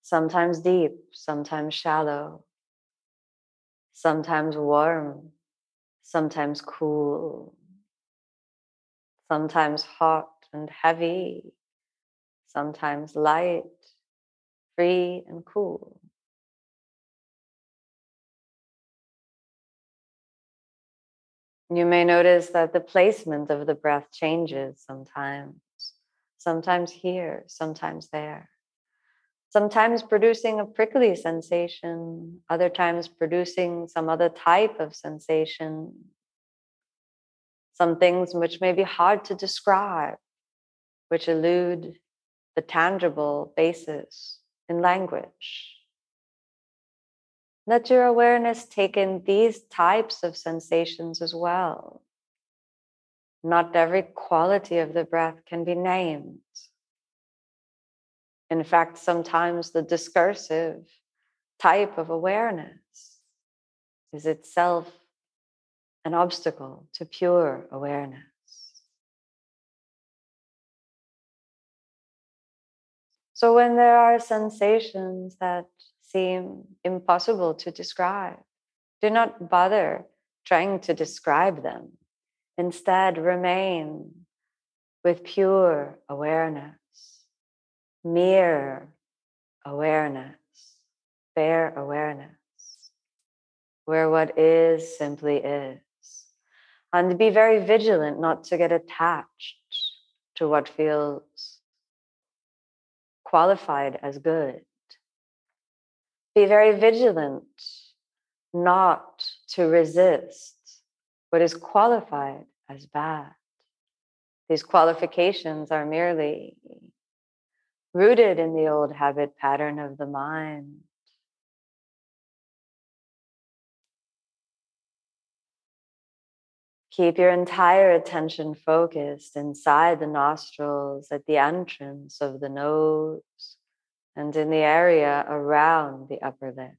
Sometimes deep, sometimes shallow, sometimes warm, sometimes cool, sometimes hot and heavy, sometimes light, free and cool. You may notice that the placement of the breath changes sometimes, sometimes here, sometimes there. Sometimes producing a prickly sensation, other times producing some other type of sensation. Some things which may be hard to describe, which elude the tangible basis in language. Let your awareness take in these types of sensations as well. Not every quality of the breath can be named. In fact, sometimes the discursive type of awareness is itself an obstacle to pure awareness. So, when there are sensations that seem impossible to describe. Do not bother trying to describe them. Instead, remain with pure awareness, mere awareness, bare awareness, where what is simply is. And be very vigilant not to get attached to what feels qualified as good be very vigilant not to resist what is qualified as bad. These qualifications are merely rooted in the old habit pattern of the mind. Keep your entire attention focused inside the nostrils at the entrance of the nose and in the area around the upper lip.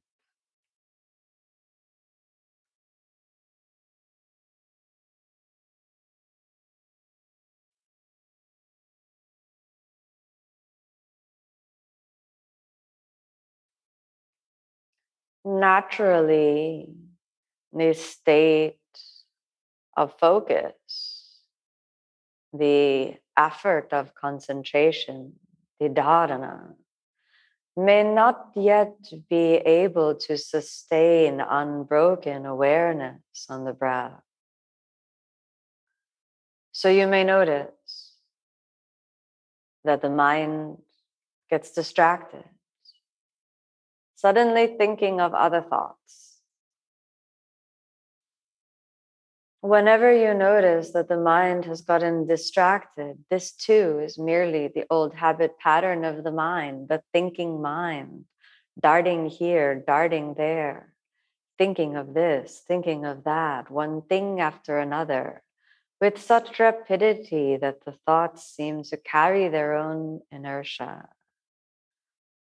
Naturally, this state of focus, the effort of concentration, the dharana, may not yet be able to sustain unbroken awareness on the breath. So you may notice that the mind gets distracted, suddenly thinking of other thoughts Whenever you notice that the mind has gotten distracted, this too is merely the old habit pattern of the mind, the thinking mind, darting here, darting there, thinking of this, thinking of that, one thing after another, with such rapidity that the thoughts seem to carry their own inertia.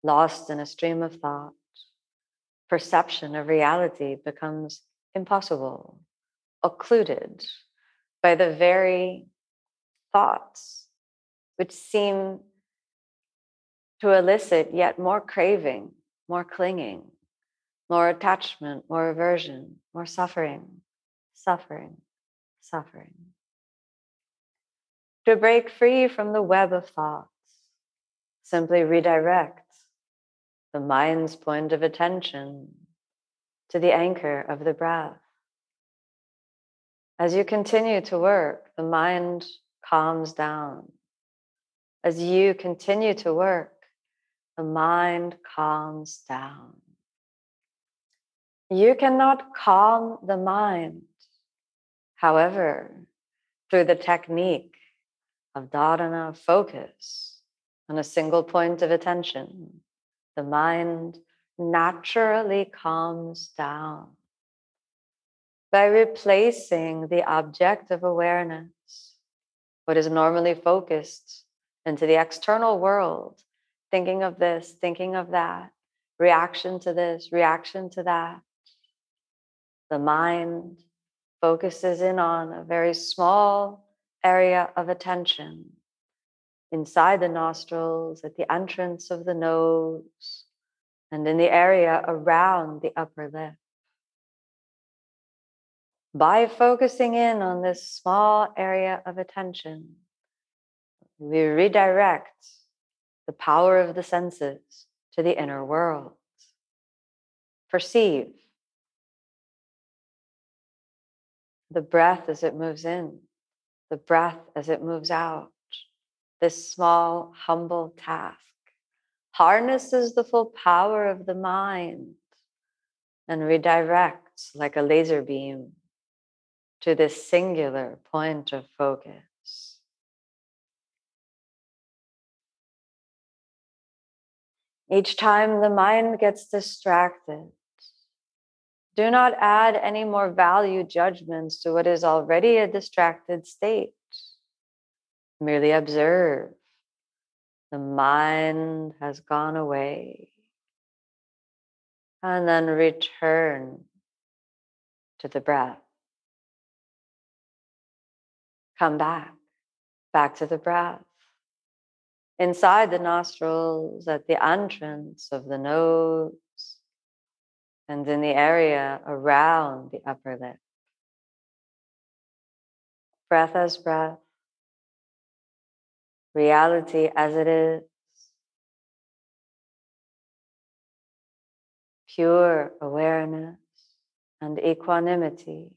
Lost in a stream of thought, perception of reality becomes impossible occluded by the very thoughts which seem to elicit yet more craving, more clinging, more attachment, more aversion, more suffering, suffering, suffering. To break free from the web of thoughts, simply redirect the mind's point of attention to the anchor of the breath. As you continue to work, the mind calms down. As you continue to work, the mind calms down. You cannot calm the mind. However, through the technique of dharana focus on a single point of attention, the mind naturally calms down by replacing the object of awareness, what is normally focused into the external world, thinking of this, thinking of that, reaction to this, reaction to that. The mind focuses in on a very small area of attention inside the nostrils, at the entrance of the nose, and in the area around the upper lip. By focusing in on this small area of attention, we redirect the power of the senses to the inner world. Perceive the breath as it moves in, the breath as it moves out. This small, humble task harnesses the full power of the mind and redirects like a laser beam to this singular point of focus. Each time the mind gets distracted, do not add any more value judgments to what is already a distracted state. Merely observe. The mind has gone away. And then return to the breath. Come back, back to the breath. Inside the nostrils, at the entrance of the nose, and in the area around the upper lip. Breath as breath, reality as it is, pure awareness and equanimity.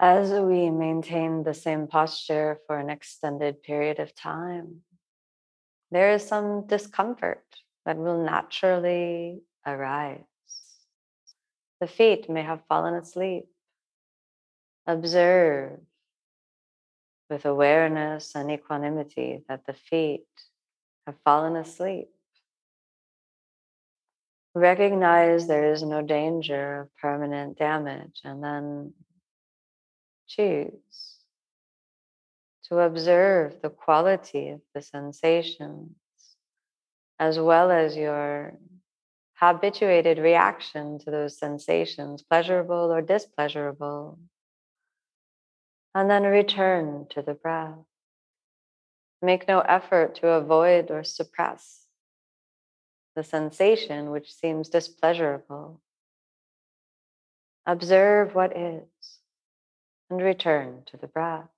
As we maintain the same posture for an extended period of time, there is some discomfort that will naturally arise. The feet may have fallen asleep. Observe with awareness and equanimity that the feet have fallen asleep. Recognize there is no danger of permanent damage and then choose to observe the quality of the sensations as well as your habituated reaction to those sensations, pleasurable or displeasurable. And then return to the breath. Make no effort to avoid or suppress the sensation which seems displeasurable. Observe what is and return to the breath.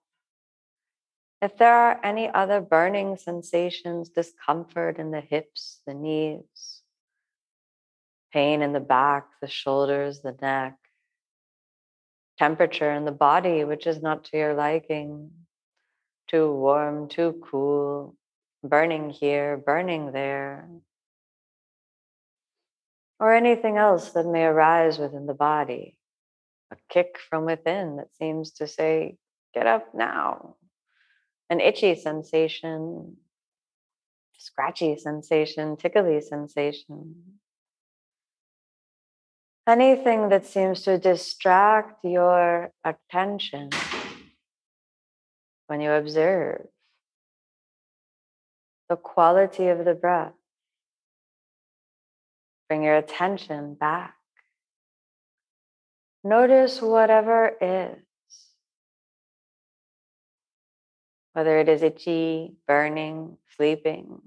If there are any other burning sensations, discomfort in the hips, the knees, pain in the back, the shoulders, the neck, temperature in the body, which is not to your liking, too warm, too cool, burning here, burning there, or anything else that may arise within the body, a kick from within that seems to say, Get up now, an itchy sensation, scratchy sensation, tickly sensation. Anything that seems to distract your attention when you observe the quality of the breath. Bring your attention back. Notice whatever is. whether it is itchy, burning, sleeping.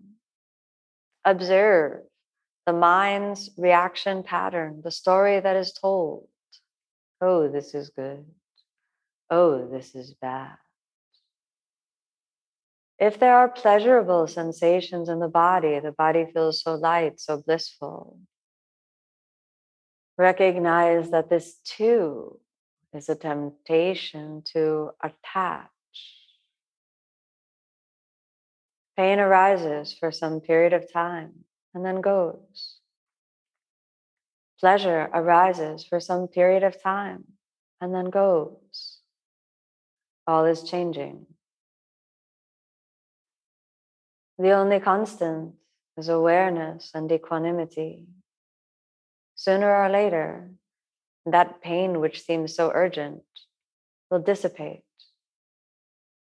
Observe the mind's reaction pattern, the story that is told. Oh, this is good. Oh, this is bad. If there are pleasurable sensations in the body, the body feels so light, so blissful. Recognize that this too is a temptation to attach Pain arises for some period of time and then goes. Pleasure arises for some period of time and then goes. All is changing. The only constant is awareness and equanimity. Sooner or later, that pain which seems so urgent will dissipate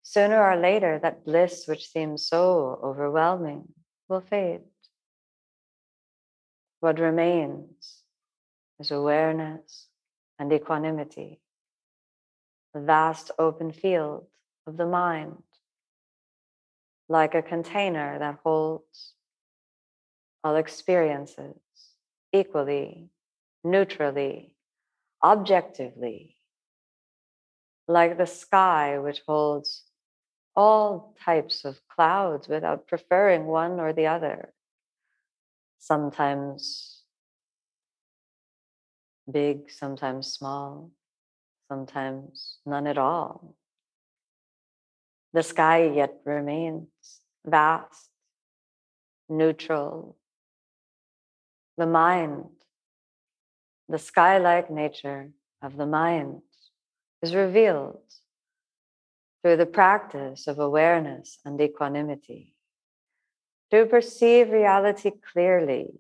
Sooner or later, that bliss which seems so overwhelming will fade. What remains is awareness and equanimity, the vast open field of the mind, like a container that holds all experiences equally, neutrally, objectively, like the sky which holds all types of clouds without preferring one or the other. Sometimes big, sometimes small, sometimes none at all. The sky yet remains vast, neutral. The mind, the sky like nature of the mind is revealed through the practice of awareness and equanimity, to perceive reality clearly,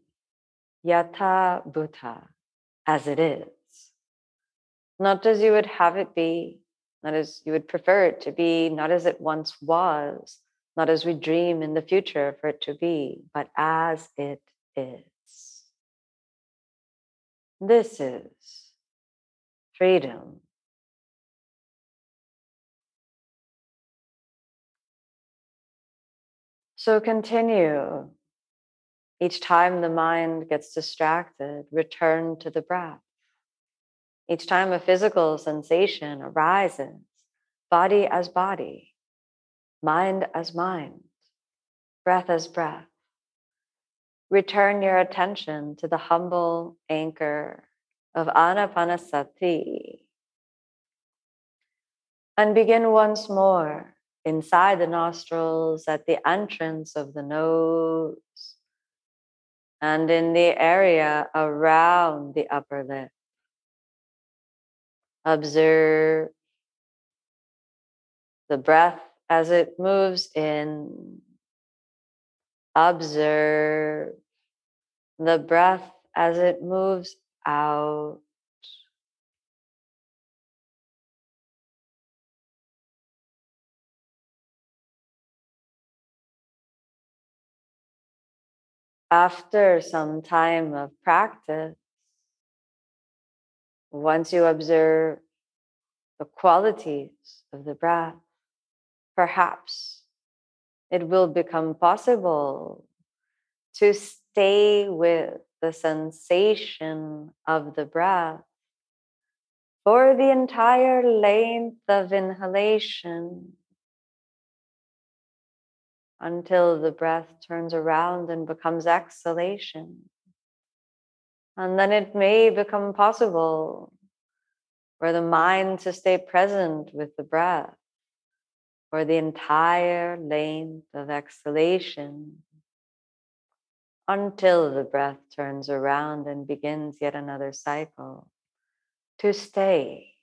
yatha bhuta, as it is, not as you would have it be, not as you would prefer it to be, not as it once was, not as we dream in the future for it to be, but as it is. This is freedom So continue. Each time the mind gets distracted, return to the breath. Each time a physical sensation arises, body as body, mind as mind, breath as breath, return your attention to the humble anchor of anapanasati. And begin once more inside the nostrils at the entrance of the nose and in the area around the upper lip. Observe the breath as it moves in. Observe the breath as it moves out. After some time of practice, once you observe the qualities of the breath, perhaps it will become possible to stay with the sensation of the breath for the entire length of inhalation until the breath turns around and becomes exhalation. And then it may become possible for the mind to stay present with the breath for the entire length of exhalation until the breath turns around and begins yet another cycle. To stay,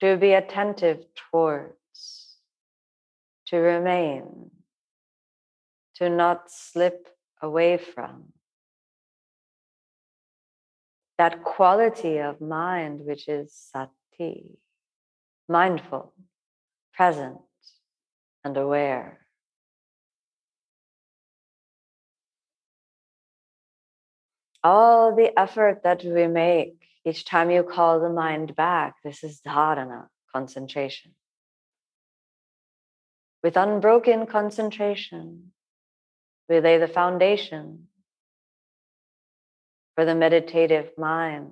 to be attentive towards, to remain, to not slip away from. That quality of mind which is sati, mindful, present, and aware. All the effort that we make each time you call the mind back, this is dharana, concentration. With unbroken concentration, we lay the foundation for the meditative mind,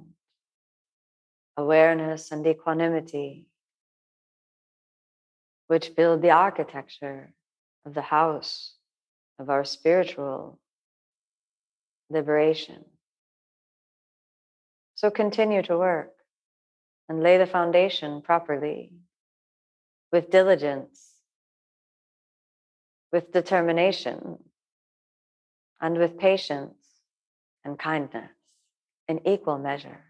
awareness and equanimity, which build the architecture of the house of our spiritual liberation. So continue to work and lay the foundation properly with diligence, with determination, and with patience and kindness in equal measure.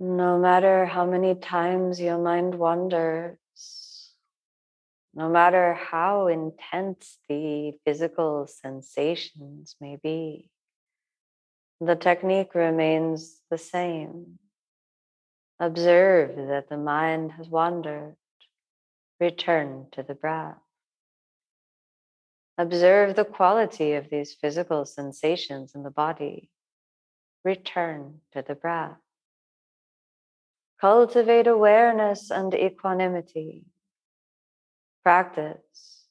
No matter how many times your mind wanders, no matter how intense the physical sensations may be, the technique remains the same. Observe that the mind has wandered. Return to the breath. Observe the quality of these physical sensations in the body. Return to the breath. Cultivate awareness and equanimity. Practice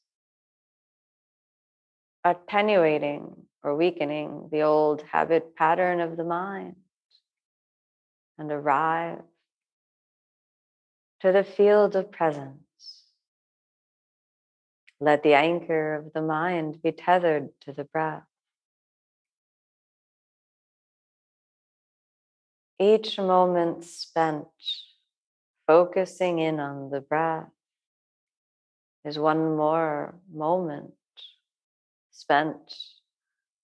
attenuating or weakening the old habit pattern of the mind and arrive to the field of presence. Let the anchor of the mind be tethered to the breath. Each moment spent focusing in on the breath is one more moment spent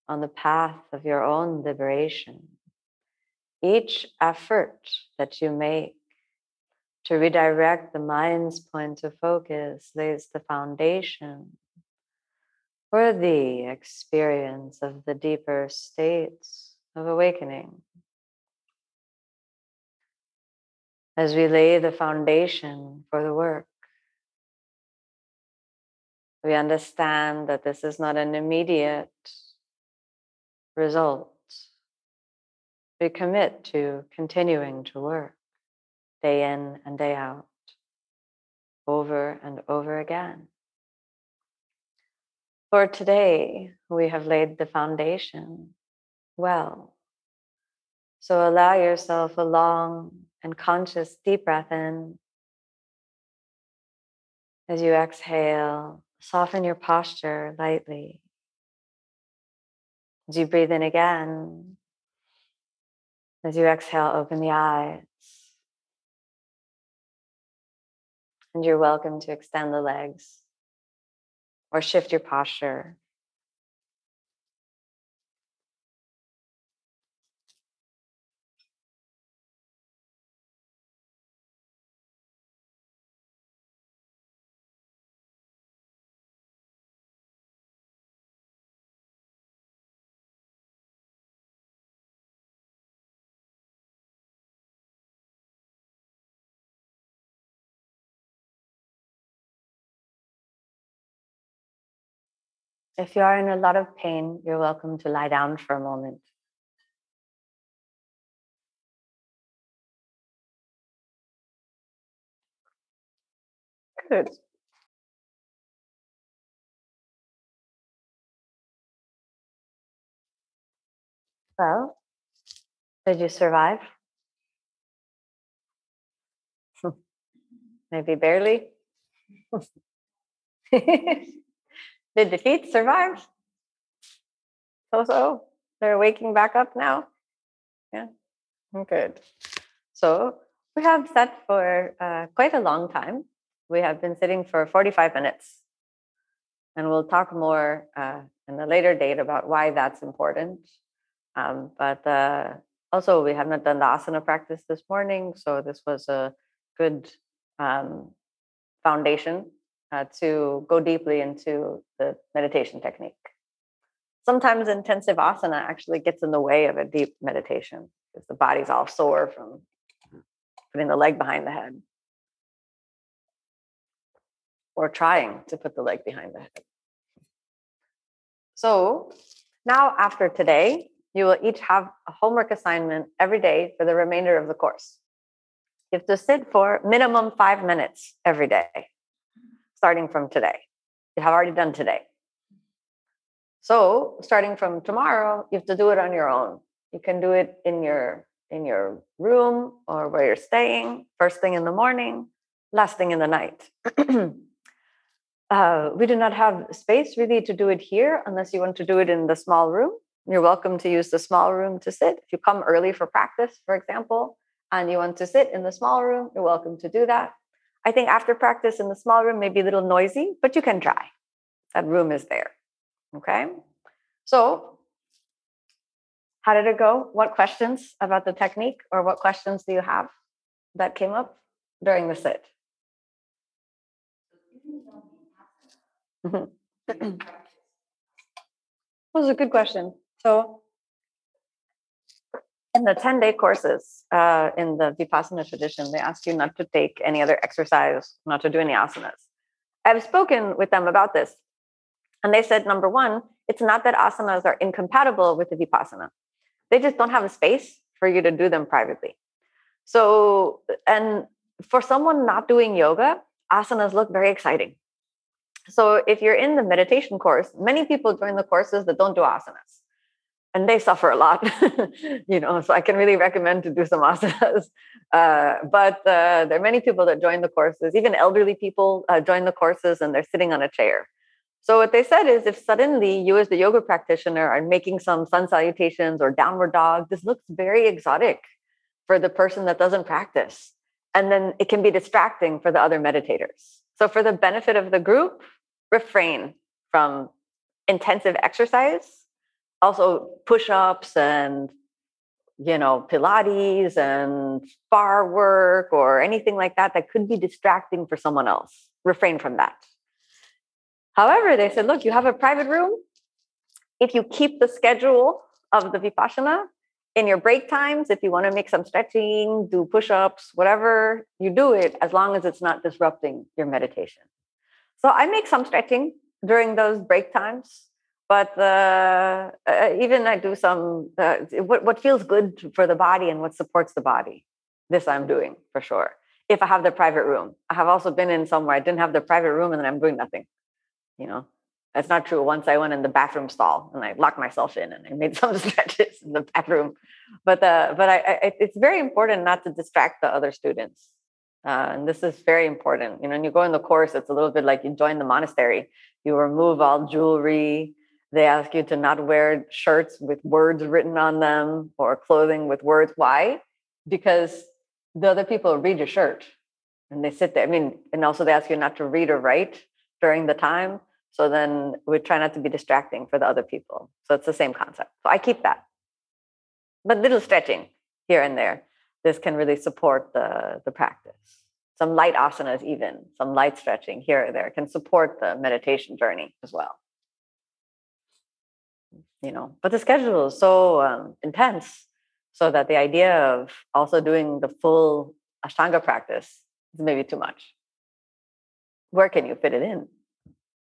on the path of your own liberation. Each effort that you make to redirect the mind's point of focus lays the foundation for the experience of the deeper states of awakening. As we lay the foundation for the work, we understand that this is not an immediate result. We commit to continuing to work day in and day out, over and over again. For today, we have laid the foundation well. So allow yourself a long and conscious deep breath in. As you exhale, soften your posture lightly. As you breathe in again, as you exhale, open the eyes. And you're welcome to extend the legs or shift your posture. If you are in a lot of pain, you're welcome to lie down for a moment. Good. Well, did you survive? Maybe barely. Did the feet survive? So so. They're waking back up now. Yeah. Good. So we have sat for uh, quite a long time. We have been sitting for 45 minutes. And we'll talk more uh, in a later date about why that's important. Um, but uh, also, we have not done the asana practice this morning. So this was a good um, foundation uh, to go deeply into the meditation technique. Sometimes intensive asana actually gets in the way of a deep meditation because the body's all sore from putting the leg behind the head or trying to put the leg behind the head. So now, after today, you will each have a homework assignment every day for the remainder of the course. You have to sit for minimum five minutes every day starting from today. You have already done today. So starting from tomorrow, you have to do it on your own. You can do it in your in your room or where you're staying, first thing in the morning, last thing in the night. uh, we do not have space really to do it here unless you want to do it in the small room. You're welcome to use the small room to sit. If you come early for practice, for example, and you want to sit in the small room, you're welcome to do that. I think after practice in the small room may be a little noisy, but you can try. That room is there. Okay. So how did it go? What questions about the technique or what questions do you have that came up during the sit? Mm-hmm. that was a good question. So, in the 10 day courses uh, in the Vipassana tradition, they ask you not to take any other exercise, not to do any asanas. I've spoken with them about this. And they said, number one, it's not that asanas are incompatible with the Vipassana, they just don't have a space for you to do them privately. So, and for someone not doing yoga, asanas look very exciting. So if you're in the meditation course, many people join the courses that don't do asanas and they suffer a lot, you know, so I can really recommend to do some asanas. Uh, but uh, there are many people that join the courses, even elderly people uh, join the courses and they're sitting on a chair. So what they said is if suddenly you as the yoga practitioner are making some sun salutations or downward dog, this looks very exotic for the person that doesn't practice. And then it can be distracting for the other meditators. So, for the benefit of the group, refrain from intensive exercise, also push ups and you know, Pilates and barre work or anything like that that could be distracting for someone else. Refrain from that. However, they said, look, you have a private room. If you keep the schedule of the Vipassana, in your break times, if you want to make some stretching, do push ups, whatever, you do it as long as it's not disrupting your meditation. So I make some stretching during those break times, but uh, uh, even I do some, uh, what, what feels good for the body and what supports the body. This I'm doing for sure. If I have the private room, I have also been in somewhere I didn't have the private room and then I'm doing nothing. You know, that's not true. Once I went in the bathroom stall and I locked myself in and I made some stretches in the bathroom. But uh, but I, I, it's very important not to distract the other students. Uh, and this is very important. You know, when you go in the course, it's a little bit like you join the monastery. You remove all jewelry. They ask you to not wear shirts with words written on them or clothing with words. Why? Because the other people read your shirt and they sit there. I mean, and also they ask you not to read or write during the time so then we try not to be distracting for the other people. So it's the same concept. So I keep that. But little stretching here and there. This can really support the, the practice. Some light asanas, even some light stretching here or there, can support the meditation journey as well. You know, but the schedule is so um, intense, so that the idea of also doing the full Ashtanga practice is maybe too much. Where can you fit it in?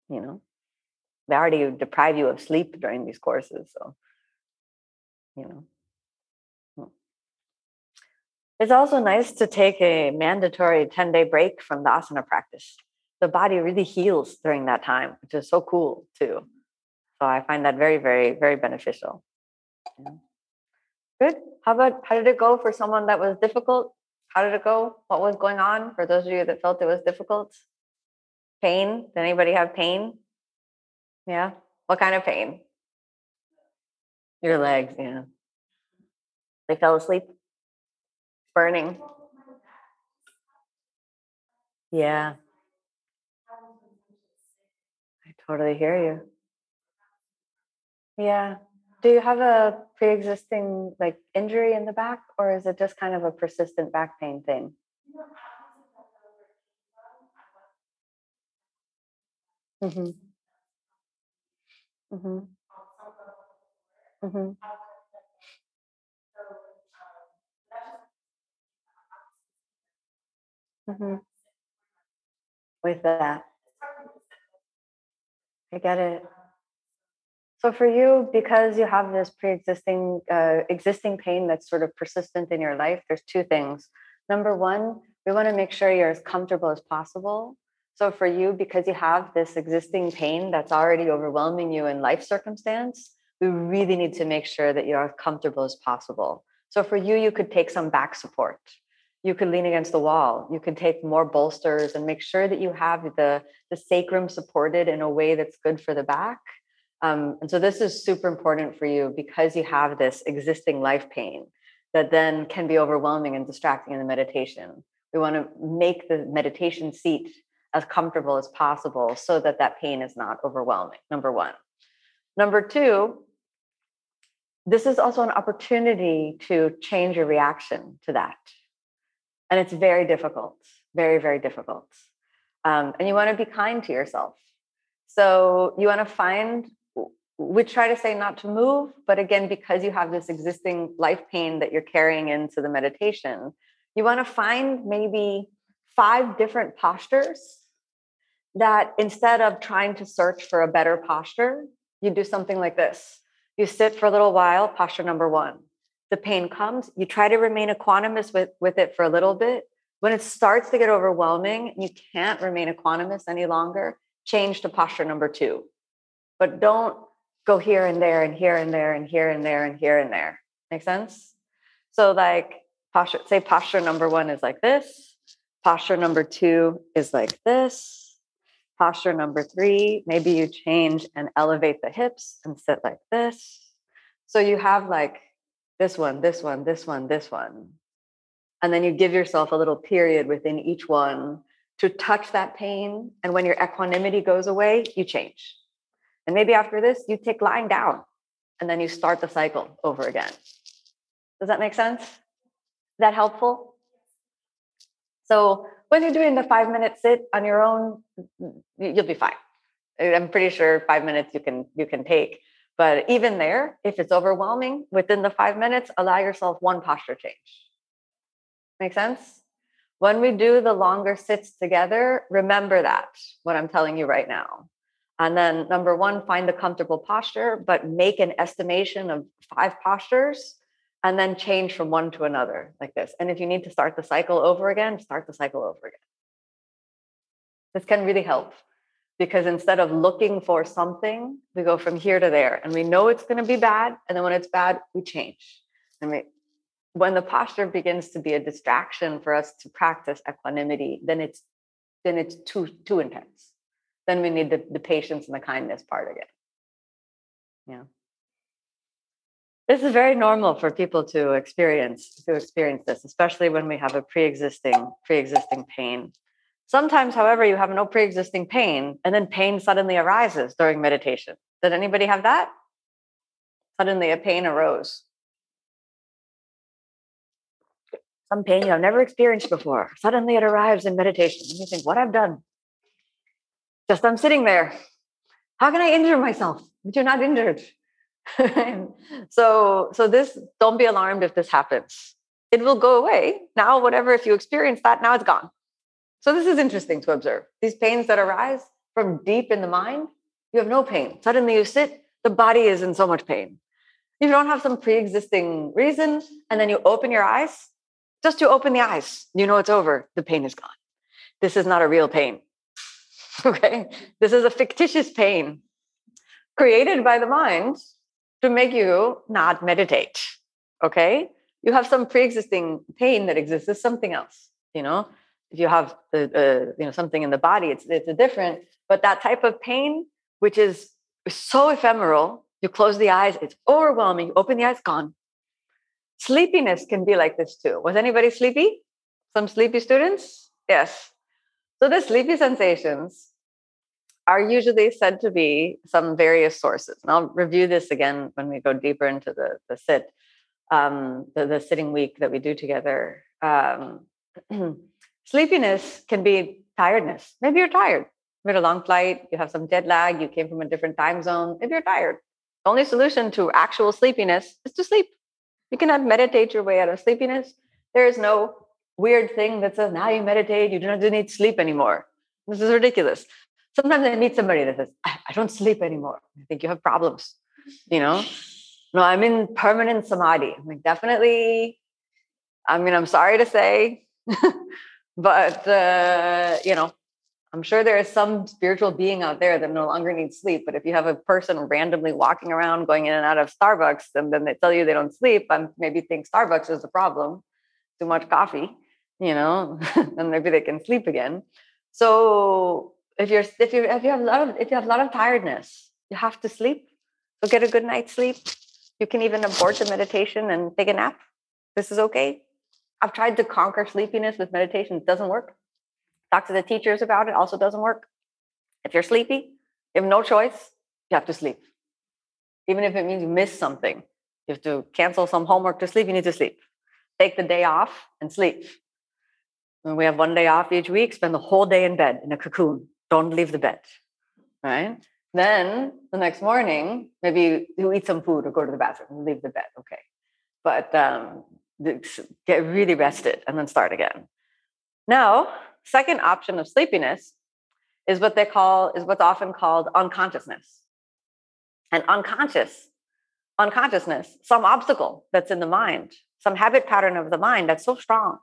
you know they already deprive you of sleep during these courses so you know hmm. it's also nice to take a mandatory 10 day break from the asana practice the body really heals during that time which is so cool too so i find that very very very beneficial yeah. good how about how did it go for someone that was difficult how did it go what was going on for those of you that felt it was difficult Pain? Did anybody have pain? Yeah. What kind of pain? Your legs, yeah. They fell asleep? Burning? Yeah. I totally hear you. Yeah. Do you have a pre-existing like injury in the back or is it just kind of a persistent back pain thing? Mm-hmm. Mm-hmm. Mhm. Mhm. With that. I get it. So for you, because you have this pre-existing uh, existing pain that's sort of persistent in your life, there's two things. Number one, we want to make sure you're as comfortable as possible so for you, because you have this existing pain that's already overwhelming you in life circumstance, we really need to make sure that you're as comfortable as possible. So for you, you could take some back support. You could lean against the wall. You could take more bolsters and make sure that you have the, the sacrum supported in a way that's good for the back. Um, and so this is super important for you because you have this existing life pain that then can be overwhelming and distracting in the meditation. We want to make the meditation seat as comfortable as possible so that that pain is not overwhelming number one number two this is also an opportunity to change your reaction to that. And it's very difficult, very, very difficult. Um, and you want to be kind to yourself. So you want to find, we try to say not to move, but again, because you have this existing life pain that you're carrying into the meditation, you want to find maybe five different postures that instead of trying to search for a better posture, you do something like this. You sit for a little while, posture number one. The pain comes, you try to remain equanimous with, with it for a little bit. When it starts to get overwhelming, you can't remain equanimous any longer, change to posture number two. But don't go here and there and here and there and here and there and here and there. Make sense? So, like, posture, say posture number one is like this, posture number two is like this Posture number three, maybe you change and elevate the hips and sit like this. So you have like this one, this one, this one, this one. And then you give yourself a little period within each one to touch that pain. And when your equanimity goes away, you change. And maybe after this, you take lying down and then you start the cycle over again. Does that make sense? Is that helpful? So when you're doing the five minute sit on your own, you'll be fine. I'm pretty sure five minutes you can you can take. But even there, if it's overwhelming, within the five minutes, allow yourself one posture change. Make sense? When we do the longer sits together, remember that, what I'm telling you right now. And then number one, find the comfortable posture, but make an estimation of five postures and then change from one to another like this. And if you need to start the cycle over again, start the cycle over again. This can really help because instead of looking for something, we go from here to there and we know it's going to be bad. And then when it's bad, we change. And we, when the posture begins to be a distraction for us to practice equanimity, then it's then it's too too intense. Then we need the, the patience and the kindness part again. Yeah. This is very normal for people to experience to experience this especially when we have a pre-existing pre-existing pain. Sometimes however you have no pre-existing pain and then pain suddenly arises during meditation. Did anybody have that? Suddenly a pain arose. Some pain you have never experienced before. Suddenly it arrives in meditation. And you think what i've done just i'm sitting there. How can i injure myself but you're not injured? So so this don't be alarmed if this happens. It will go away. Now whatever if you experience that now it's gone. So this is interesting to observe. These pains that arise from deep in the mind you have no pain. Suddenly you sit the body is in so much pain. If you don't have some pre-existing reason and then you open your eyes. Just to open the eyes you know it's over the pain is gone. This is not a real pain okay this is a fictitious pain created by the mind to make you not meditate. Okay. You have some pre-existing pain that exists. It's something else. You know, if you have the, uh, you know something in the body, it's it's a different. But that type of pain, which is so ephemeral, you close the eyes, it's overwhelming. You open the eyes, gone. Sleepiness can be like this too. Was anybody sleepy? Some sleepy students? Yes. So the sleepy sensations are usually said to be some various sources. And I'll review this again when we go deeper into the, the sit, um, the, the sitting week that we do together. Um, sleepiness can be tiredness. Maybe you're tired. You had a long flight, you have some jet lag, you came from a different time zone. Maybe you're tired. The only solution to actual sleepiness is to sleep. You cannot meditate your way out of sleepiness. There is no weird thing that says now you meditate, you do not need sleep anymore. This is ridiculous sometimes I meet somebody that says, I, I don't sleep anymore. I think you have problems, you know? No, I'm in permanent samadhi. I'm like, definitely. I mean, I'm sorry to say, but, uh, you know, I'm sure there is some spiritual being out there that no longer needs sleep. But if you have a person randomly walking around, going in and out of Starbucks, and then they tell you they don't sleep, I maybe think Starbucks is the problem, too much coffee, you know, and maybe they can sleep again. So if you're if you if you have a lot of if you have a lot of tiredness, you have to sleep. So get a good night's sleep. You can even abort the meditation and take a nap. This is okay. I've tried to conquer sleepiness with meditation. It doesn't work. Talk to the teachers about it. Also doesn't work. If you're sleepy, you have no choice. You have to sleep, even if it means you miss something. You have to cancel some homework to sleep, you need to sleep. Take the day off and sleep. We have one day off each week, spend the whole day in bed in a cocoon. Don't leave the bed. Right? Then the next morning, maybe you eat some food or go to the bathroom leave the bed. Okay. But um, get really rested and then start again. Now, second option of sleepiness is what they call is what's often called unconsciousness. And unconscious, unconsciousness, some obstacle that's in the mind, some habit pattern of the mind that's so strong.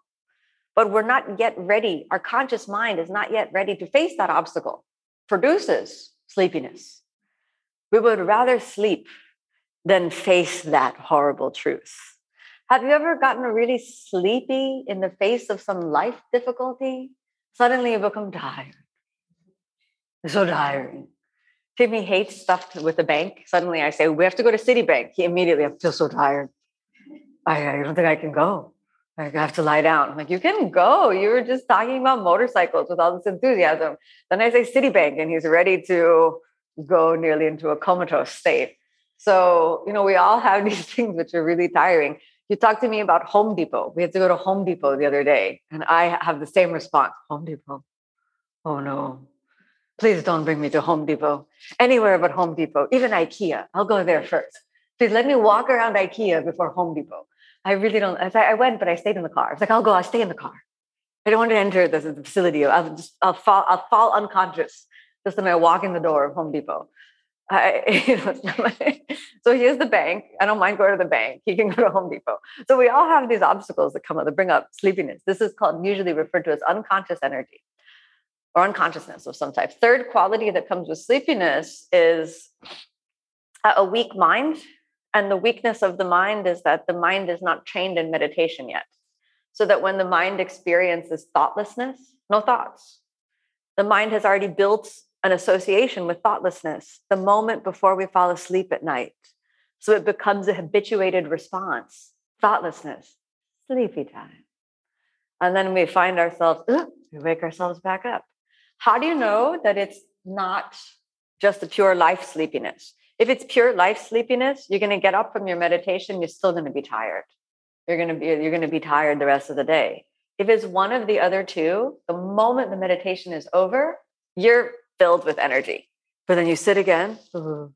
But we're not yet ready. Our conscious mind is not yet ready to face that obstacle, produces sleepiness. We would rather sleep than face that horrible truth. Have you ever gotten really sleepy in the face of some life difficulty? Suddenly you become tired. So tiring. Timmy hates stuff with the bank. Suddenly I say, We have to go to Citibank. He immediately, I feel so tired. I, I don't think I can go. I have to lie down. I'm like, You can go. You were just talking about motorcycles with all this enthusiasm. Then I say Citibank, and he's ready to go nearly into a comatose state. So, you know, we all have these things which are really tiring. You talked to me about Home Depot. We had to go to Home Depot the other day, and I have the same response Home Depot. Oh no. Please don't bring me to Home Depot. Anywhere but Home Depot, even IKEA. I'll go there first. Please let me walk around IKEA before Home Depot. I really don't. I went, but I stayed in the car. I was like, I'll go, I'll stay in the car. I don't want to enter the, the facility. I'll just, I'll fall, I'll fall unconscious just when I walk in the door of Home Depot. I, so here's the bank. I don't mind going to the bank. He can go to Home Depot. So we all have these obstacles that come up that bring up sleepiness. This is called usually referred to as unconscious energy or unconsciousness of some type. Third quality that comes with sleepiness is a weak mind. And the weakness of the mind is that the mind is not trained in meditation yet. So that when the mind experiences thoughtlessness, no thoughts, the mind has already built an association with thoughtlessness the moment before we fall asleep at night. So it becomes a habituated response thoughtlessness, sleepy time. And then we find ourselves, we wake ourselves back up. How do you know that it's not just a pure life sleepiness? If it's pure life sleepiness, you're going to get up from your meditation, you're still going to be tired. You're going to be you're going to be tired the rest of the day. If it's one of the other two, the moment the meditation is over, you're filled with energy. But then you sit again, mm-hmm.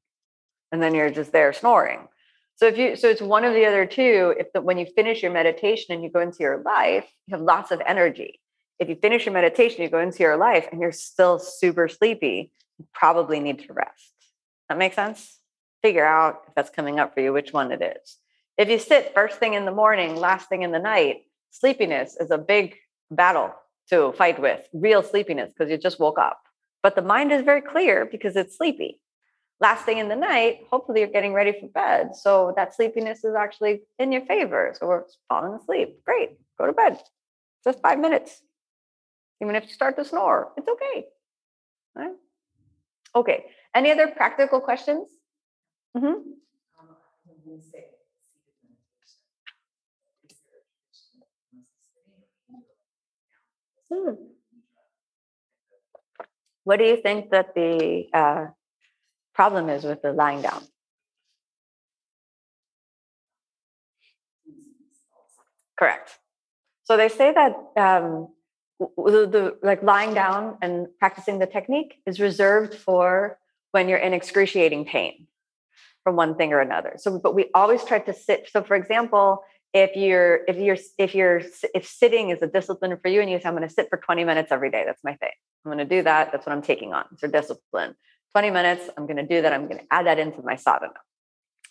and then you're just there snoring. So if you so it's one of the other two. If the, when you finish your meditation and you go into your life, you have lots of energy. If you finish your meditation, you go into your life and you're still super sleepy, you probably need to rest. That makes sense? Figure out if that's coming up for you, which one it is. If you sit first thing in the morning, last thing in the night, sleepiness is a big battle to fight with, real sleepiness, because you just woke up. But the mind is very clear because it's sleepy. Last thing in the night, hopefully you're getting ready for bed. So that sleepiness is actually in your favor. So we're falling asleep. Great. Go to bed. Just five minutes. Even if you start to snore, it's okay. Right? Okay. Any other practical questions? Mm-hmm. Hmm. What do you think that the uh, problem is with the lying down? Correct. So they say that um, the, the, like lying down and practicing the technique is reserved for when you're in excruciating pain from one thing or another. So, but we always try to sit. So, for example, if you're if you're if you're if sitting is a discipline for you and you say i'm going to sit for 20 minutes every day that's my thing. I'm going to do that that's what i'm taking on it's a discipline. 20 minutes i'm going to do that i'm going to add that into my sadhana.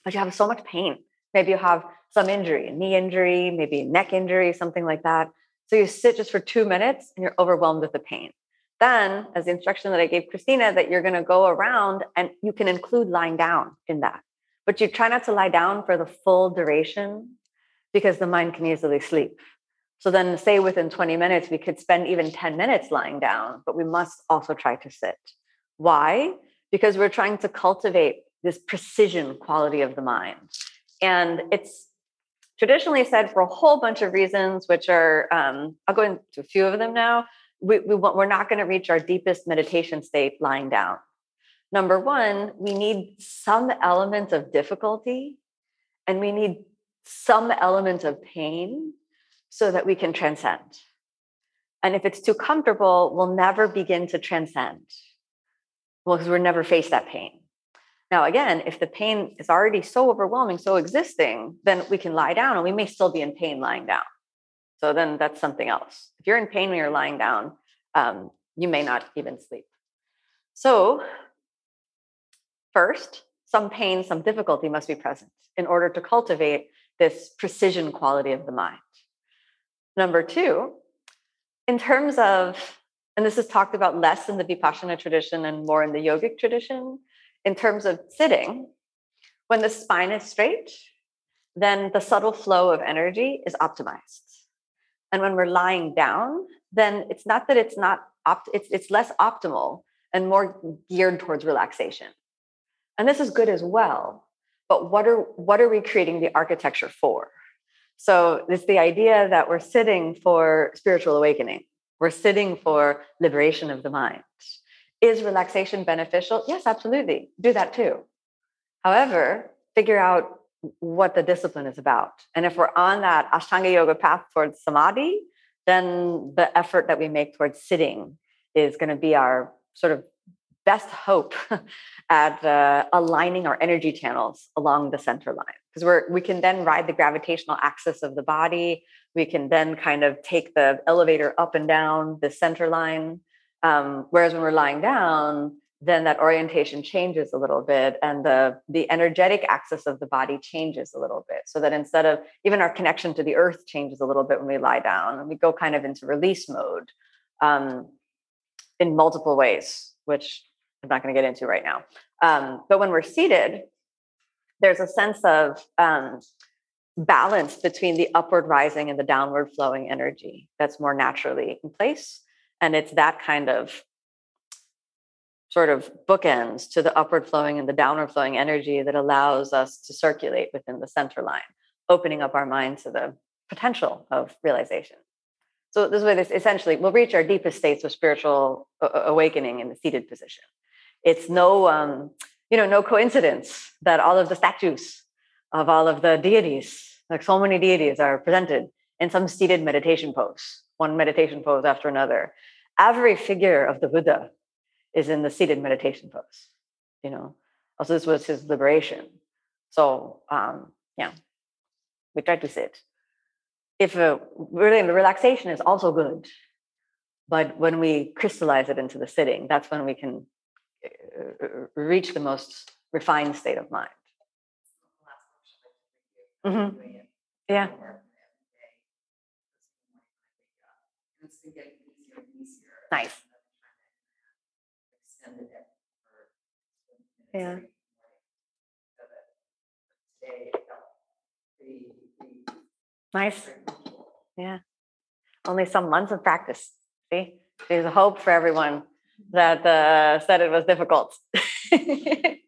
But you have so much pain. Maybe you have some injury a knee injury maybe a neck injury something like that. So you sit just for two minutes and you're overwhelmed with the pain then as the instruction that i gave christina that you're going to go around and you can include lying down in that but you try not to lie down for the full duration because the mind can easily sleep. So then, say within 20 minutes, we could spend even 10 minutes lying down, but we must also try to sit. Why? Because we're trying to cultivate this precision quality of the mind. And it's traditionally said for a whole bunch of reasons, which are, um, I'll go into a few of them now. We, we want, we're not going to reach our deepest meditation state lying down. Number one, we need some element of difficulty and we need some element of pain so that we can transcend. And if it's too comfortable, we'll never begin to transcend. Well, because we're never face that pain. Now, again, if the pain is already so overwhelming, so existing, then we can lie down and we may still be in pain lying down. So then that's something else. If you're in pain when you're lying down, um, you may not even sleep. So, first, some pain, some difficulty must be present in order to cultivate this precision quality of the mind. Number two, in terms of, and this is talked about less in the Vipassana tradition and more in the yogic tradition, in terms of sitting, when the spine is straight, then the subtle flow of energy is optimized. And when we're lying down, then it's not that it's not opt- it's it's less optimal and more geared towards relaxation. And this is good as well. But what are what are we creating the architecture for? So it's the idea that we're sitting for spiritual awakening. We're sitting for liberation of the mind. Is relaxation beneficial? Yes, absolutely. Do that too. However, figure out what the discipline is about. And if we're on that Ashtanga yoga path towards samadhi, then the effort that we make towards sitting is going to be our sort of best hope at uh, aligning our energy channels along the center line. Because we're we can then ride the gravitational axis of the body. We can then kind of take the elevator up and down the center line. Um, whereas when we're lying down then that orientation changes a little bit and the the energetic axis of the body changes a little bit. So that instead of even our connection to the earth changes a little bit when we lie down and we go kind of into release mode um, in multiple ways which i'm not going to get into right now. Um, but when we're seated there's a sense of um, balance between the upward rising and the downward flowing energy that's more naturally in place. And it's that kind of sort of bookends to the upward flowing and the downward flowing energy that allows us to circulate within the center line, opening up our mind to the potential of realization. So this way, this essentially we'll reach our deepest states of spiritual awakening in the seated position. It's no, um, you know, no coincidence that all of the statues of all of the deities, like so many deities, are presented in some seated meditation pose, one meditation pose after another. Every figure of the Buddha is in the seated meditation pose. You know, also this was his liberation. So um, yeah, we try to sit. If uh, really the relaxation is also good, but when we crystallize it into the sitting, that's when we can uh, reach the most refined state of mind. Mm-hmm. Yeah. Nice. Yeah. Nice. Yeah. Only some months of practice. See, there's a hope for everyone that uh, said it was difficult. okay,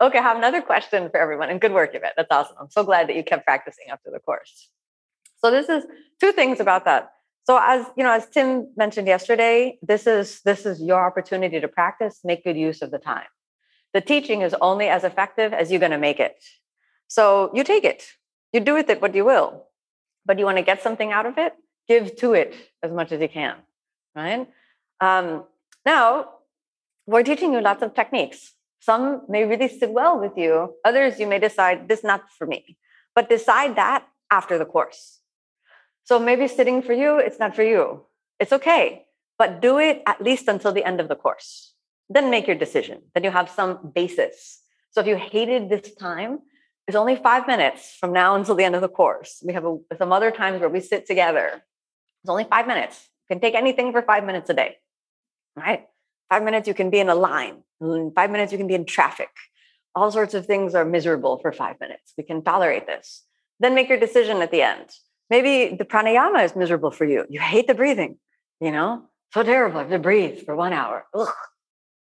I have another question for everyone, and good work, Yvette. That's awesome. I'm so glad that you kept practicing after the course. So this is two things about that. So as you know, as Tim mentioned yesterday, this is this is your opportunity to practice, make good use of the time the teaching is only as effective as you're going to make it. So you take it, you do with it what you will, but you want to get something out of it, give to it as much as you can, right? Um, now, we're teaching you lots of techniques. Some may really sit well with you, others you may decide this is not for me, but decide that after the course. So maybe sitting for you, it's not for you. It's okay, but do it at least until the end of the course then make your decision. Then you have some basis. So if you hated this time, it's only five minutes from now until the end of the course. We have a, some other times where we sit together. It's only five minutes. You can take anything for five minutes a day, right? Five minutes you can be in a line. In five minutes you can be in traffic. All sorts of things are miserable for five minutes. We can tolerate this. Then make your decision at the end. Maybe the pranayama is miserable for you. You hate the breathing, you know? So terrible. To breathe for one hour. Ugh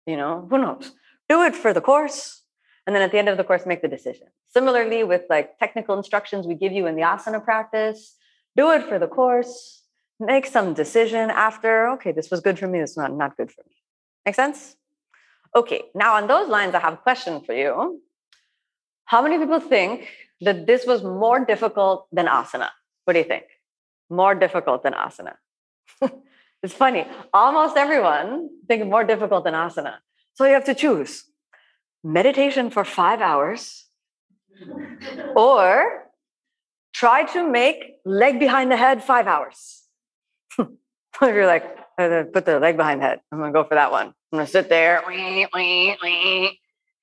you know who knows do it for the course and then at the end of the course make the decision similarly with like technical instructions we give you in the asana practice do it for the course make some decision after okay this was good for me this is not not good for me make sense okay now on those lines i have a question for you how many people think that this was more difficult than asana. What do you think? More difficult than asana. it's funny. Almost everyone think more difficult than asana. So you have to choose meditation for five hours or try to make leg behind the head five hours. if you're like, uh, uh, put the leg behind the head, I'm gonna go for that one. I'm gonna sit there, because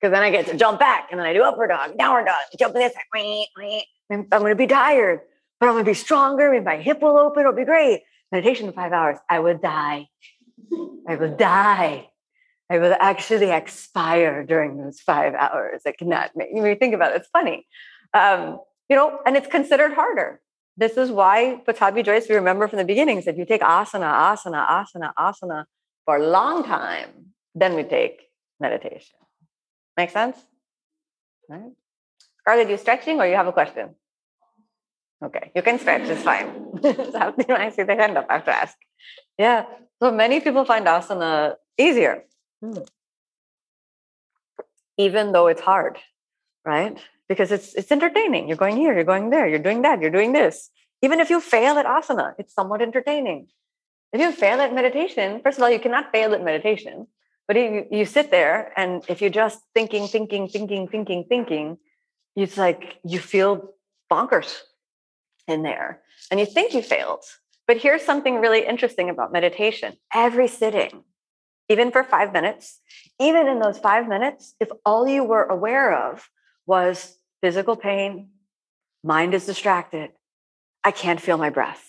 then I get to jump back and then I do upward dog, downward dog, jump this, I'm gonna be tired, but I'm gonna be stronger. Maybe my hip will open, it'll be great. Meditation in five hours, I would die. I will die. I will actually expire during those five hours. I cannot make you think about it. It's funny. Um, you know, and it's considered harder. This is why Pattabhi Jois, we remember from the beginning, said you take asana, asana, asana, asana for a long time, then we take meditation. Make sense? Right? Scarlett, you stretching or you have a question? Okay, you can stretch, it's fine. I see the hand up, I have to ask. Yeah, so many people find asana easier, hmm. even though it's hard, right? Because it's it's entertaining. You're going here, you're going there, you're doing that, you're doing this. Even if you fail at asana, it's somewhat entertaining. If you fail at meditation, first of all, you cannot fail at meditation. But if you, you sit there and if you're just thinking, thinking, thinking, thinking, thinking, it's like you feel bonkers in there and you think you failed. But here's something really interesting about meditation every sitting, even for five minutes, even in those five minutes, if all you were aware of was physical pain, mind is distracted, I can't feel my breath.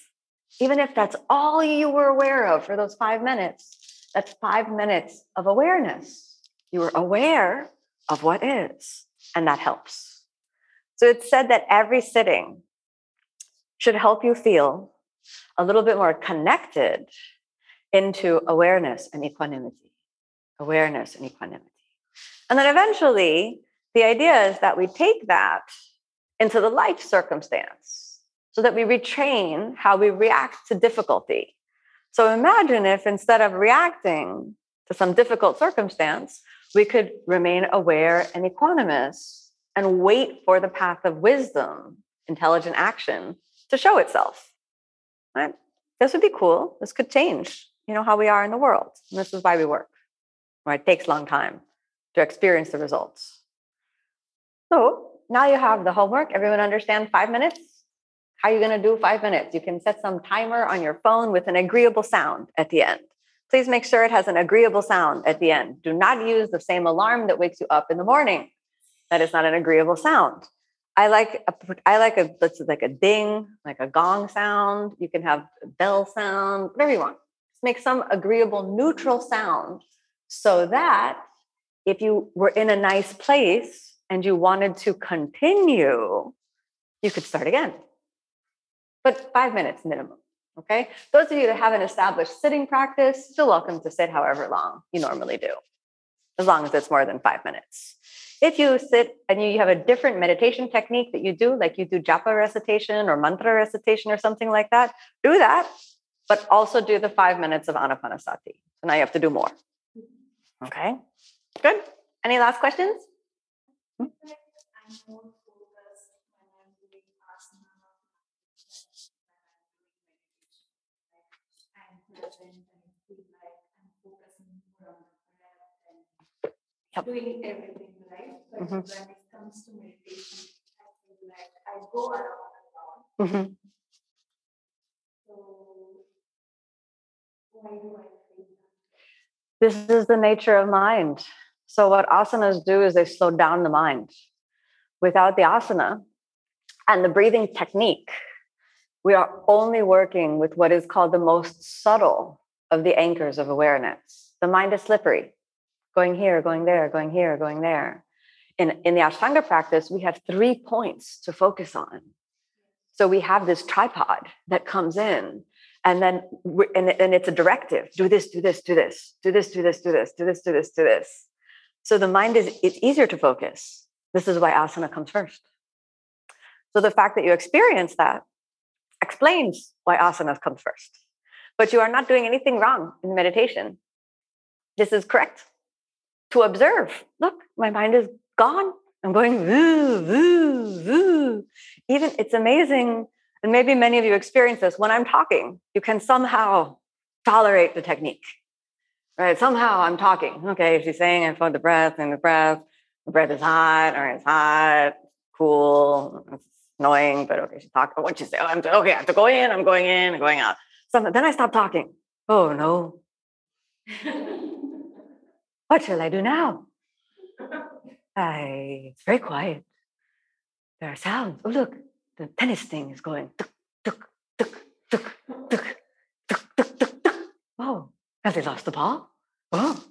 Even if that's all you were aware of for those five minutes, that's five minutes of awareness. You were aware of what is, and that helps. So it's said that every sitting should help you feel a little bit more connected into awareness and equanimity. Awareness and equanimity. And then eventually, the idea is that we take that into the life circumstance so that we retrain how we react to difficulty. So imagine if instead of reacting to some difficult circumstance, we could remain aware and equanimous and wait for the path of wisdom, intelligent action to show itself. Right? This would be cool. This could change, you know, how we are in the world. And this is why we work. Right? It takes a long time to experience the results. So now you have the homework. Everyone understand five minutes? How are you going to do five minutes? You can set some timer on your phone with an agreeable sound at the end. Please make sure it has an agreeable sound at the end. Do not use the same alarm that wakes you up in the morning. That is not an agreeable sound. I like a, I like a let's like a ding, like a gong sound. You can have a bell sound, whatever you want. Just make some agreeable neutral sound so that if you were in a nice place and you wanted to continue, you could start again. But five minutes minimum. Okay. Those of you that have an established sitting practice, still welcome to sit however long you normally do, as long as it's more than five minutes. If you sit and you have a different meditation technique that you do, like you do japa recitation or mantra recitation or something like that, do that, but also do the five minutes of anapanasati. So now you have to do more. Okay, good. Any last questions? Hmm? yep. doing everything right. But mm-hmm. when it comes to meditation, I feel like I go around and around. Mm-hmm. So why do I feel that? This is the nature of mind. So what asanas do is they slow down the mind. Without the asana and the breathing technique, we are only working with what is called the most subtle of the anchors of awareness. The mind is slippery going here, going there, going here, going there. In, in the Ashtanga practice, we have three points to focus on. So we have this tripod that comes in, and then and, and it's a directive: do this, do this, do this, do this, do this, do this, do this, do this, do this. So the mind is it's easier to focus. This is why asana comes first. So the fact that you experience that explains why asana comes first. But you are not doing anything wrong in meditation. This is correct to observe look, my mind is gone. I'm going woo, woo, woo. Even it's amazing, and maybe many of you experience this when I'm talking, you can somehow tolerate the technique. Right? Somehow I'm talking. Okay, she's saying I felt the breath and the breath. The breath is hot or it's hot, cool, it's annoying, but okay, she's talking. What she say? Oh, I'm okay, I have to go in, I'm going in, I'm going out. Then I stop talking. Oh no. what shall I do now? I, it's very quiet. There are sounds. Oh, look, the tennis thing is going. Tuk, tuk, tuk, tuk, tuk, tuk, tuk, tuk, tuk. Oh, have they lost the ball? Oh,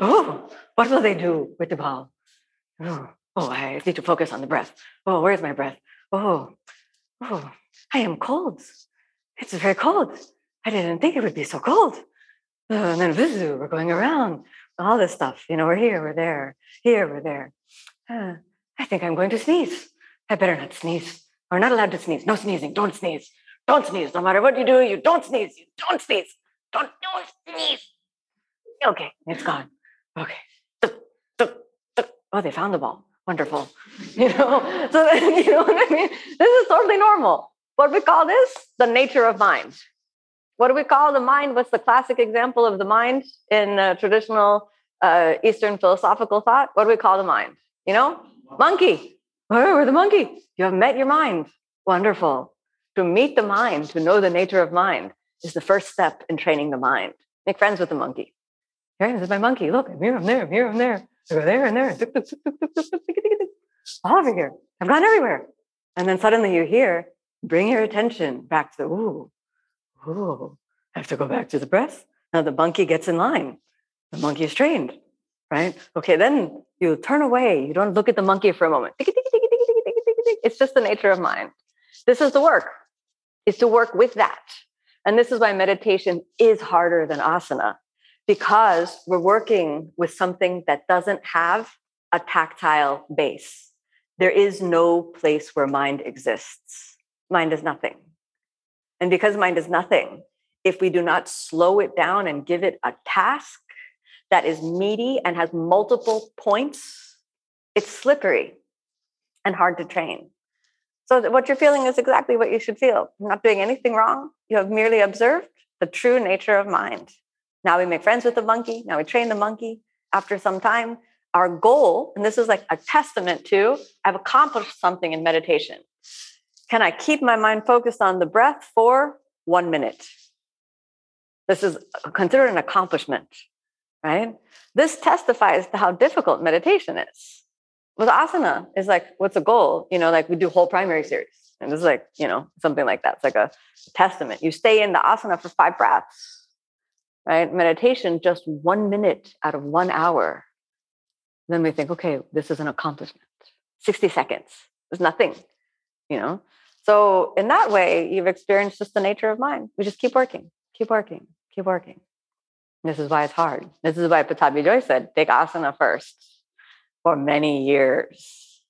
oh, what will they do with the ball? Oh, oh, I need to focus on the breath. Oh, where's my breath? Oh, oh, I am cold. It's very cold. I didn't think it would be so cold. Uh, and then Vizu, we're going around all this stuff. You know, we're here, we're there, here, we're there. Uh, I think I'm going to sneeze. I better not sneeze. We're not allowed to sneeze. No sneezing. Don't sneeze. Don't sneeze. No matter what you do, you don't sneeze. You don't sneeze. Don't don't sneeze. Okay, it's gone. Okay. Oh, they found the ball. Wonderful. You know, so you know what I mean? This is totally normal. What we call this? The nature of mind. What do we call the mind? What's the classic example of the mind in uh, traditional uh, Eastern philosophical thought? What do we call the mind? You know, monkey. Oh, we're the monkey. You have met your mind. Wonderful. To meet the mind, to know the nature of mind, is the first step in training the mind. Make friends with the monkey. Here, this is my monkey. Look, I'm here, I'm there, I'm here, I'm there. I go there and there. All over here. I've gone everywhere. And then suddenly you hear, bring your attention back to the, ooh, oh, I have to go back to the breath. Now the monkey gets in line. The monkey is trained, right? Okay, then you turn away. You don't look at the monkey for a moment. It's just the nature of mind. This is the work, is to work with that. And this is why meditation is harder than asana, because we're working with something that doesn't have a tactile base. There is no place where mind exists. Mind is nothing. And because mind is nothing, if we do not slow it down and give it a task that is meaty and has multiple points, it's slippery and hard to train. So, what you're feeling is exactly what you should feel. You're not doing anything wrong. You have merely observed the true nature of mind. Now we make friends with the monkey. Now we train the monkey. After some time, our goal, and this is like a testament to I've accomplished something in meditation. Can I keep my mind focused on the breath for one minute? This is considered an accomplishment, right? This testifies to how difficult meditation is. With asana, is like, what's the goal? You know, like we do whole primary series. And it's like, you know, something like that. It's like a testament. You stay in the asana for five breaths, right? Meditation, just one minute out of one hour. Then we think, okay, this is an accomplishment. 60 seconds is nothing, you know? So in that way, you've experienced just the nature of mind. We just keep working, keep working, keep working. This is why it's hard. This is why Pattabhi Jois said, take asana first for many years.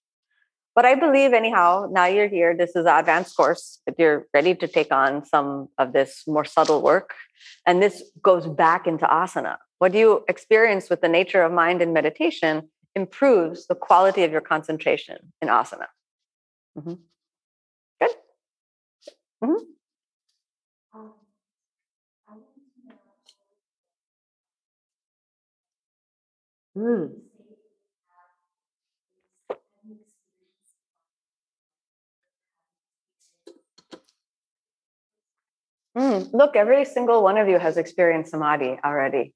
But I believe, anyhow, now you're here. This is an advanced course. If you're ready to take on some of this more subtle work, and this goes back into asana. What you experience with the nature of mind in meditation improves the quality of your concentration in asana. Mm-hmm. Mm-hmm. Mm. Mm. Look, every single one of you has experienced samadhi already,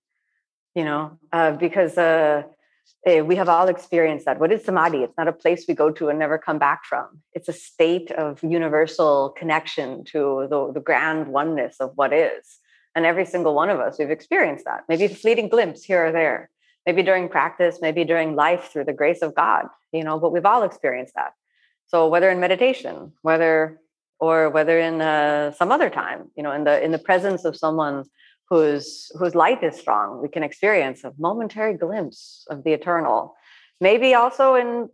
you know, uh, because uh, Eh, we have all experienced that. What is samadhi? It's not a place we go to and never come back from. It's a state of universal connection to the, the grand oneness of what is. And every single one of us, we've experienced that. Maybe a fleeting glimpse here or there, maybe during practice, maybe during life through the grace of God, you know, but we've all experienced that. So whether in meditation, whether or whether in uh, some other time, you know, in the in the presence of someone whose whose light is strong we can experience a momentary glimpse of the eternal maybe also in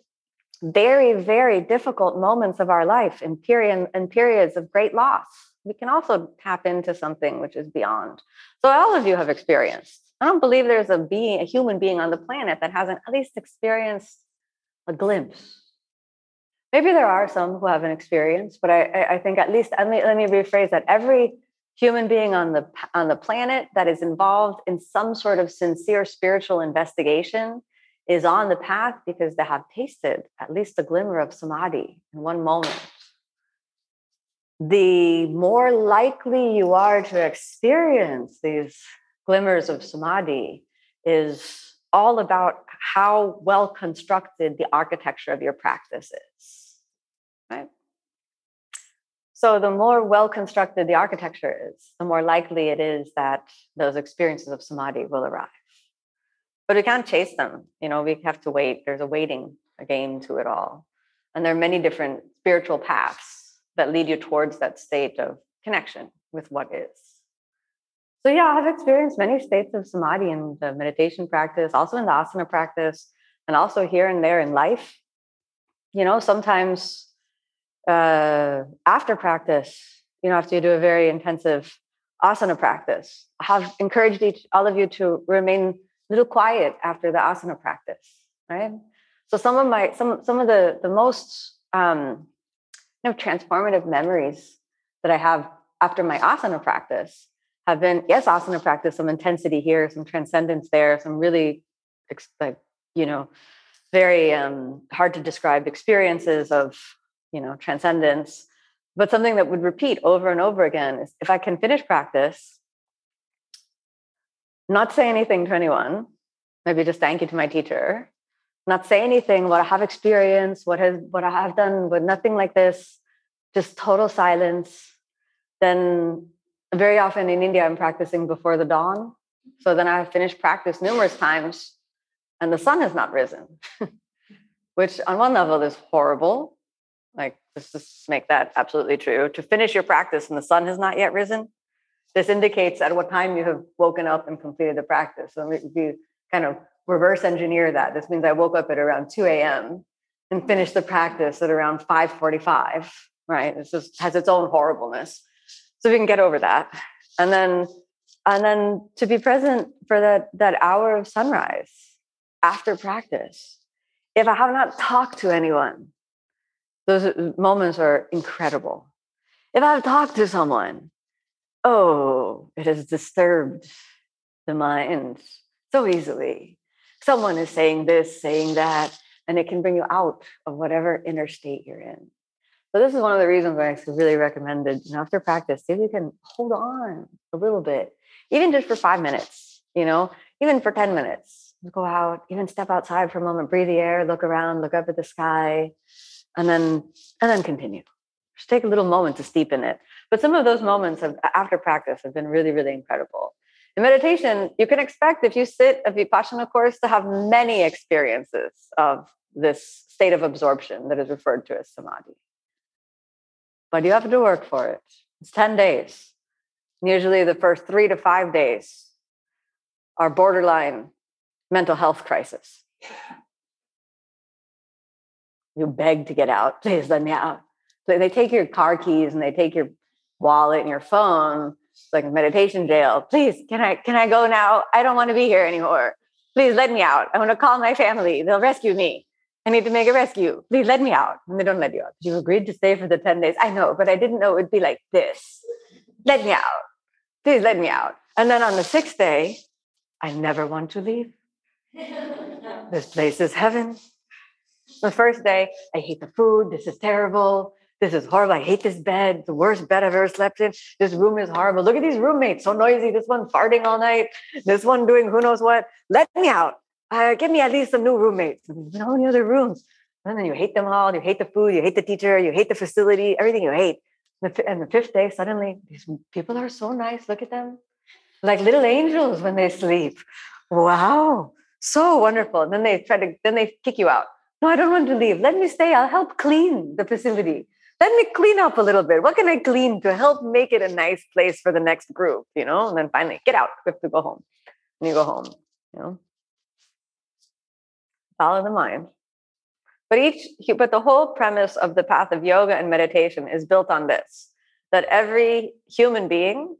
very very difficult moments of our life in period in periods of great loss we can also tap into something which is beyond so all of you have experienced i don't believe there's a being a human being on the planet that hasn't at least experienced a glimpse. Maybe there are some who have an experience, but I, I think at least let me, let me rephrase that. Every human being on the on the planet that is involved in some sort of sincere spiritual investigation is on the path because they have tasted at least a glimmer of samadhi in one moment. The more likely you are to experience these glimmers of samadhi is all about how well constructed the architecture of your practice is. So, the more well constructed the architecture is, the more likely it is that those experiences of samadhi will arrive but we can't chase them. You know, we have to wait. There's a waiting a game to it all. And there are many different spiritual paths that lead you towards that state of connection with what is. So, yeah, I've experienced many states of samadhi in the meditation practice, also in the asana practice, and also here and there in life. You know, sometimes uh, after practice, you know, after you do a very intensive asana practice, have encouraged each, all of you to remain a little quiet after the asana practice, right? So some of my some some of the the most um, you know transformative memories that I have after my asana practice have been yes asana practice some intensity here some transcendence there some really like you know very um, hard to describe experiences of you know transcendence but something that would repeat over and over again is if i can finish practice not say anything to anyone, maybe just thank you to my teacher, not say anything, what I have experienced, what has what I have done, but nothing like this, just total silence. Then very often in India, I'm practicing before the dawn. So then I finished practice numerous times and the sun has not risen, which on one level is horrible. Like, let's just make that absolutely true. To finish your practice and the sun has not yet risen, this indicates at what time you have woken up and completed the practice. So if you kind of reverse engineer that, this means I woke up at around 2 a.m. and finished the practice at around 5:45. Right? This just has its own horribleness. So we can get over that. And then and then to be present for that that hour of sunrise after practice. If I have not talked to anyone, those uh, moments are incredible. If I've talked to someone, oh, it has disturbed the mind so easily. Someone is saying this, saying that, and it can bring you out of whatever inner state you're in. So this is one of the reasons why I really recommended, after practice, see if you can hold on a little bit, even just for five minutes, you know, even for 10 minutes. Go out, even step outside for a moment, breathe the air, look around, look up at the sky, and then and then continue. Just take a little moment to steep in it. But some of those moments of after practice have been really, really incredible. In meditation, you can expect if you sit a Vipassana course to have many experiences of this state of absorption that is referred to as samadhi. But you have to work for it. It's 10 days. Usually the first three to five days are borderline mental health crisis. You beg to get out. Please let me out. They take your car keys and they take your wallet and your phone. It's like a meditation jail. Please, can I can I go now? I don't want to be here anymore. Please let me out. I want to call my family. They'll rescue me. I need to make a rescue. Please let me out. And they don't let you out. You agreed to stay for the 10 days. I know, but I didn't know it would be like this. Let me out. Please let me out. And then on the sixth day, I never want to leave. this place is heaven. The first day, I hate the food. This is terrible. This is horrible. I hate this bed. The worst bed I've ever slept in. This room is horrible. Look at these roommates, so noisy. This one farting all night. This one doing who knows what. Let me out. Uh, give me at least some new roommates. No any other rooms. And then you hate them all. You hate the food. You hate the teacher. You hate the facility. Everything you hate. And the fifth day, suddenly, these people are so nice. Look at them, like little angels when they sleep. Wow, so wonderful. And then they try to, then they kick you out. No, I don't want to leave. Let me stay. I'll help clean the facility let me clean up a little bit. What can I clean to help make it a nice place for the next group? You know, and then finally get out. We have to go home. And you go home, you know. Follow the mind. But each but the whole premise of the path of yoga and meditation is built on this that every human being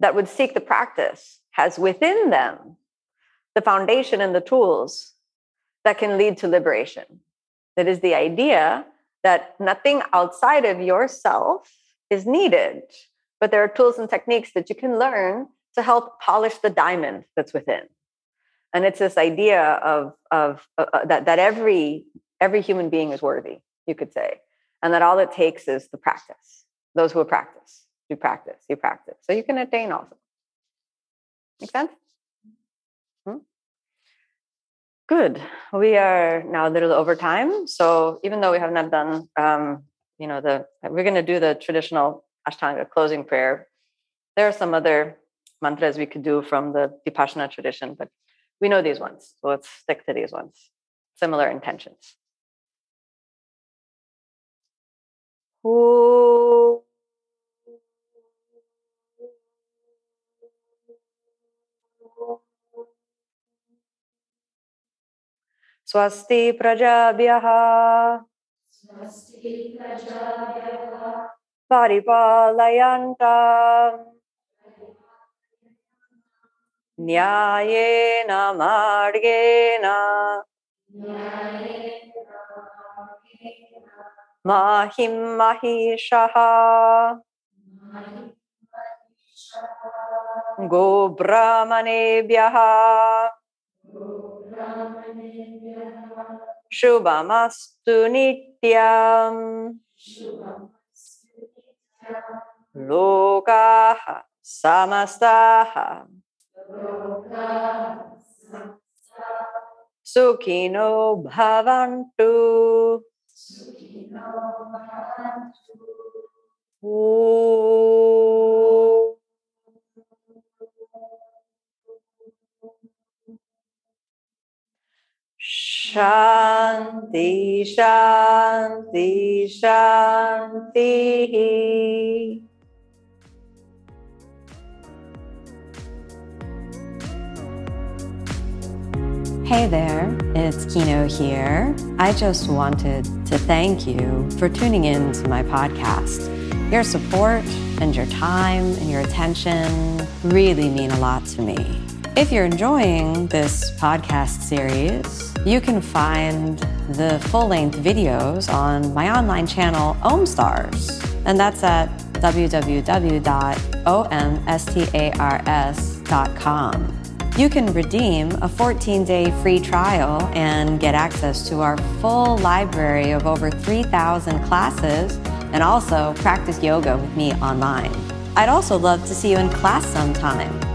that would seek the practice has within them the foundation and the tools that can lead to liberation That is the idea that nothing outside of yourself is needed, but there are tools and techniques that you can learn to help polish the diamond that's within. And it's this idea of, of uh, uh, that, that every, every human being is worthy, you could say, and that all it takes is the practice. Those who practice, you practice, you practice. So you can attain also. Make sense? Hmm? Good. We are now a little over time. So even though we have not done, um, you know, the we're going to do the traditional Ashtanga closing prayer. There are some other mantras we could do from the Vipassana tradition, but we know these ones. So let's stick to these ones. Similar intentions. Ooh. स्वस्ति प्रजाभ्यः। परिपालयन्ता। न्यायेन मार्गेण। माहिं महिषः। गोब्राह्मणेभ्यः। शुभमस्तु नित्यम् लोकाः समस्ताः सुखिनो भवन्तु ॐ Shanti, Shanti, Shanti. Hey there, it's Kino here. I just wanted to thank you for tuning in to my podcast. Your support and your time and your attention really mean a lot to me. If you're enjoying this podcast series, you can find the full length videos on my online channel, OmStars, and that's at www.omstars.com. You can redeem a 14 day free trial and get access to our full library of over 3,000 classes and also practice yoga with me online. I'd also love to see you in class sometime.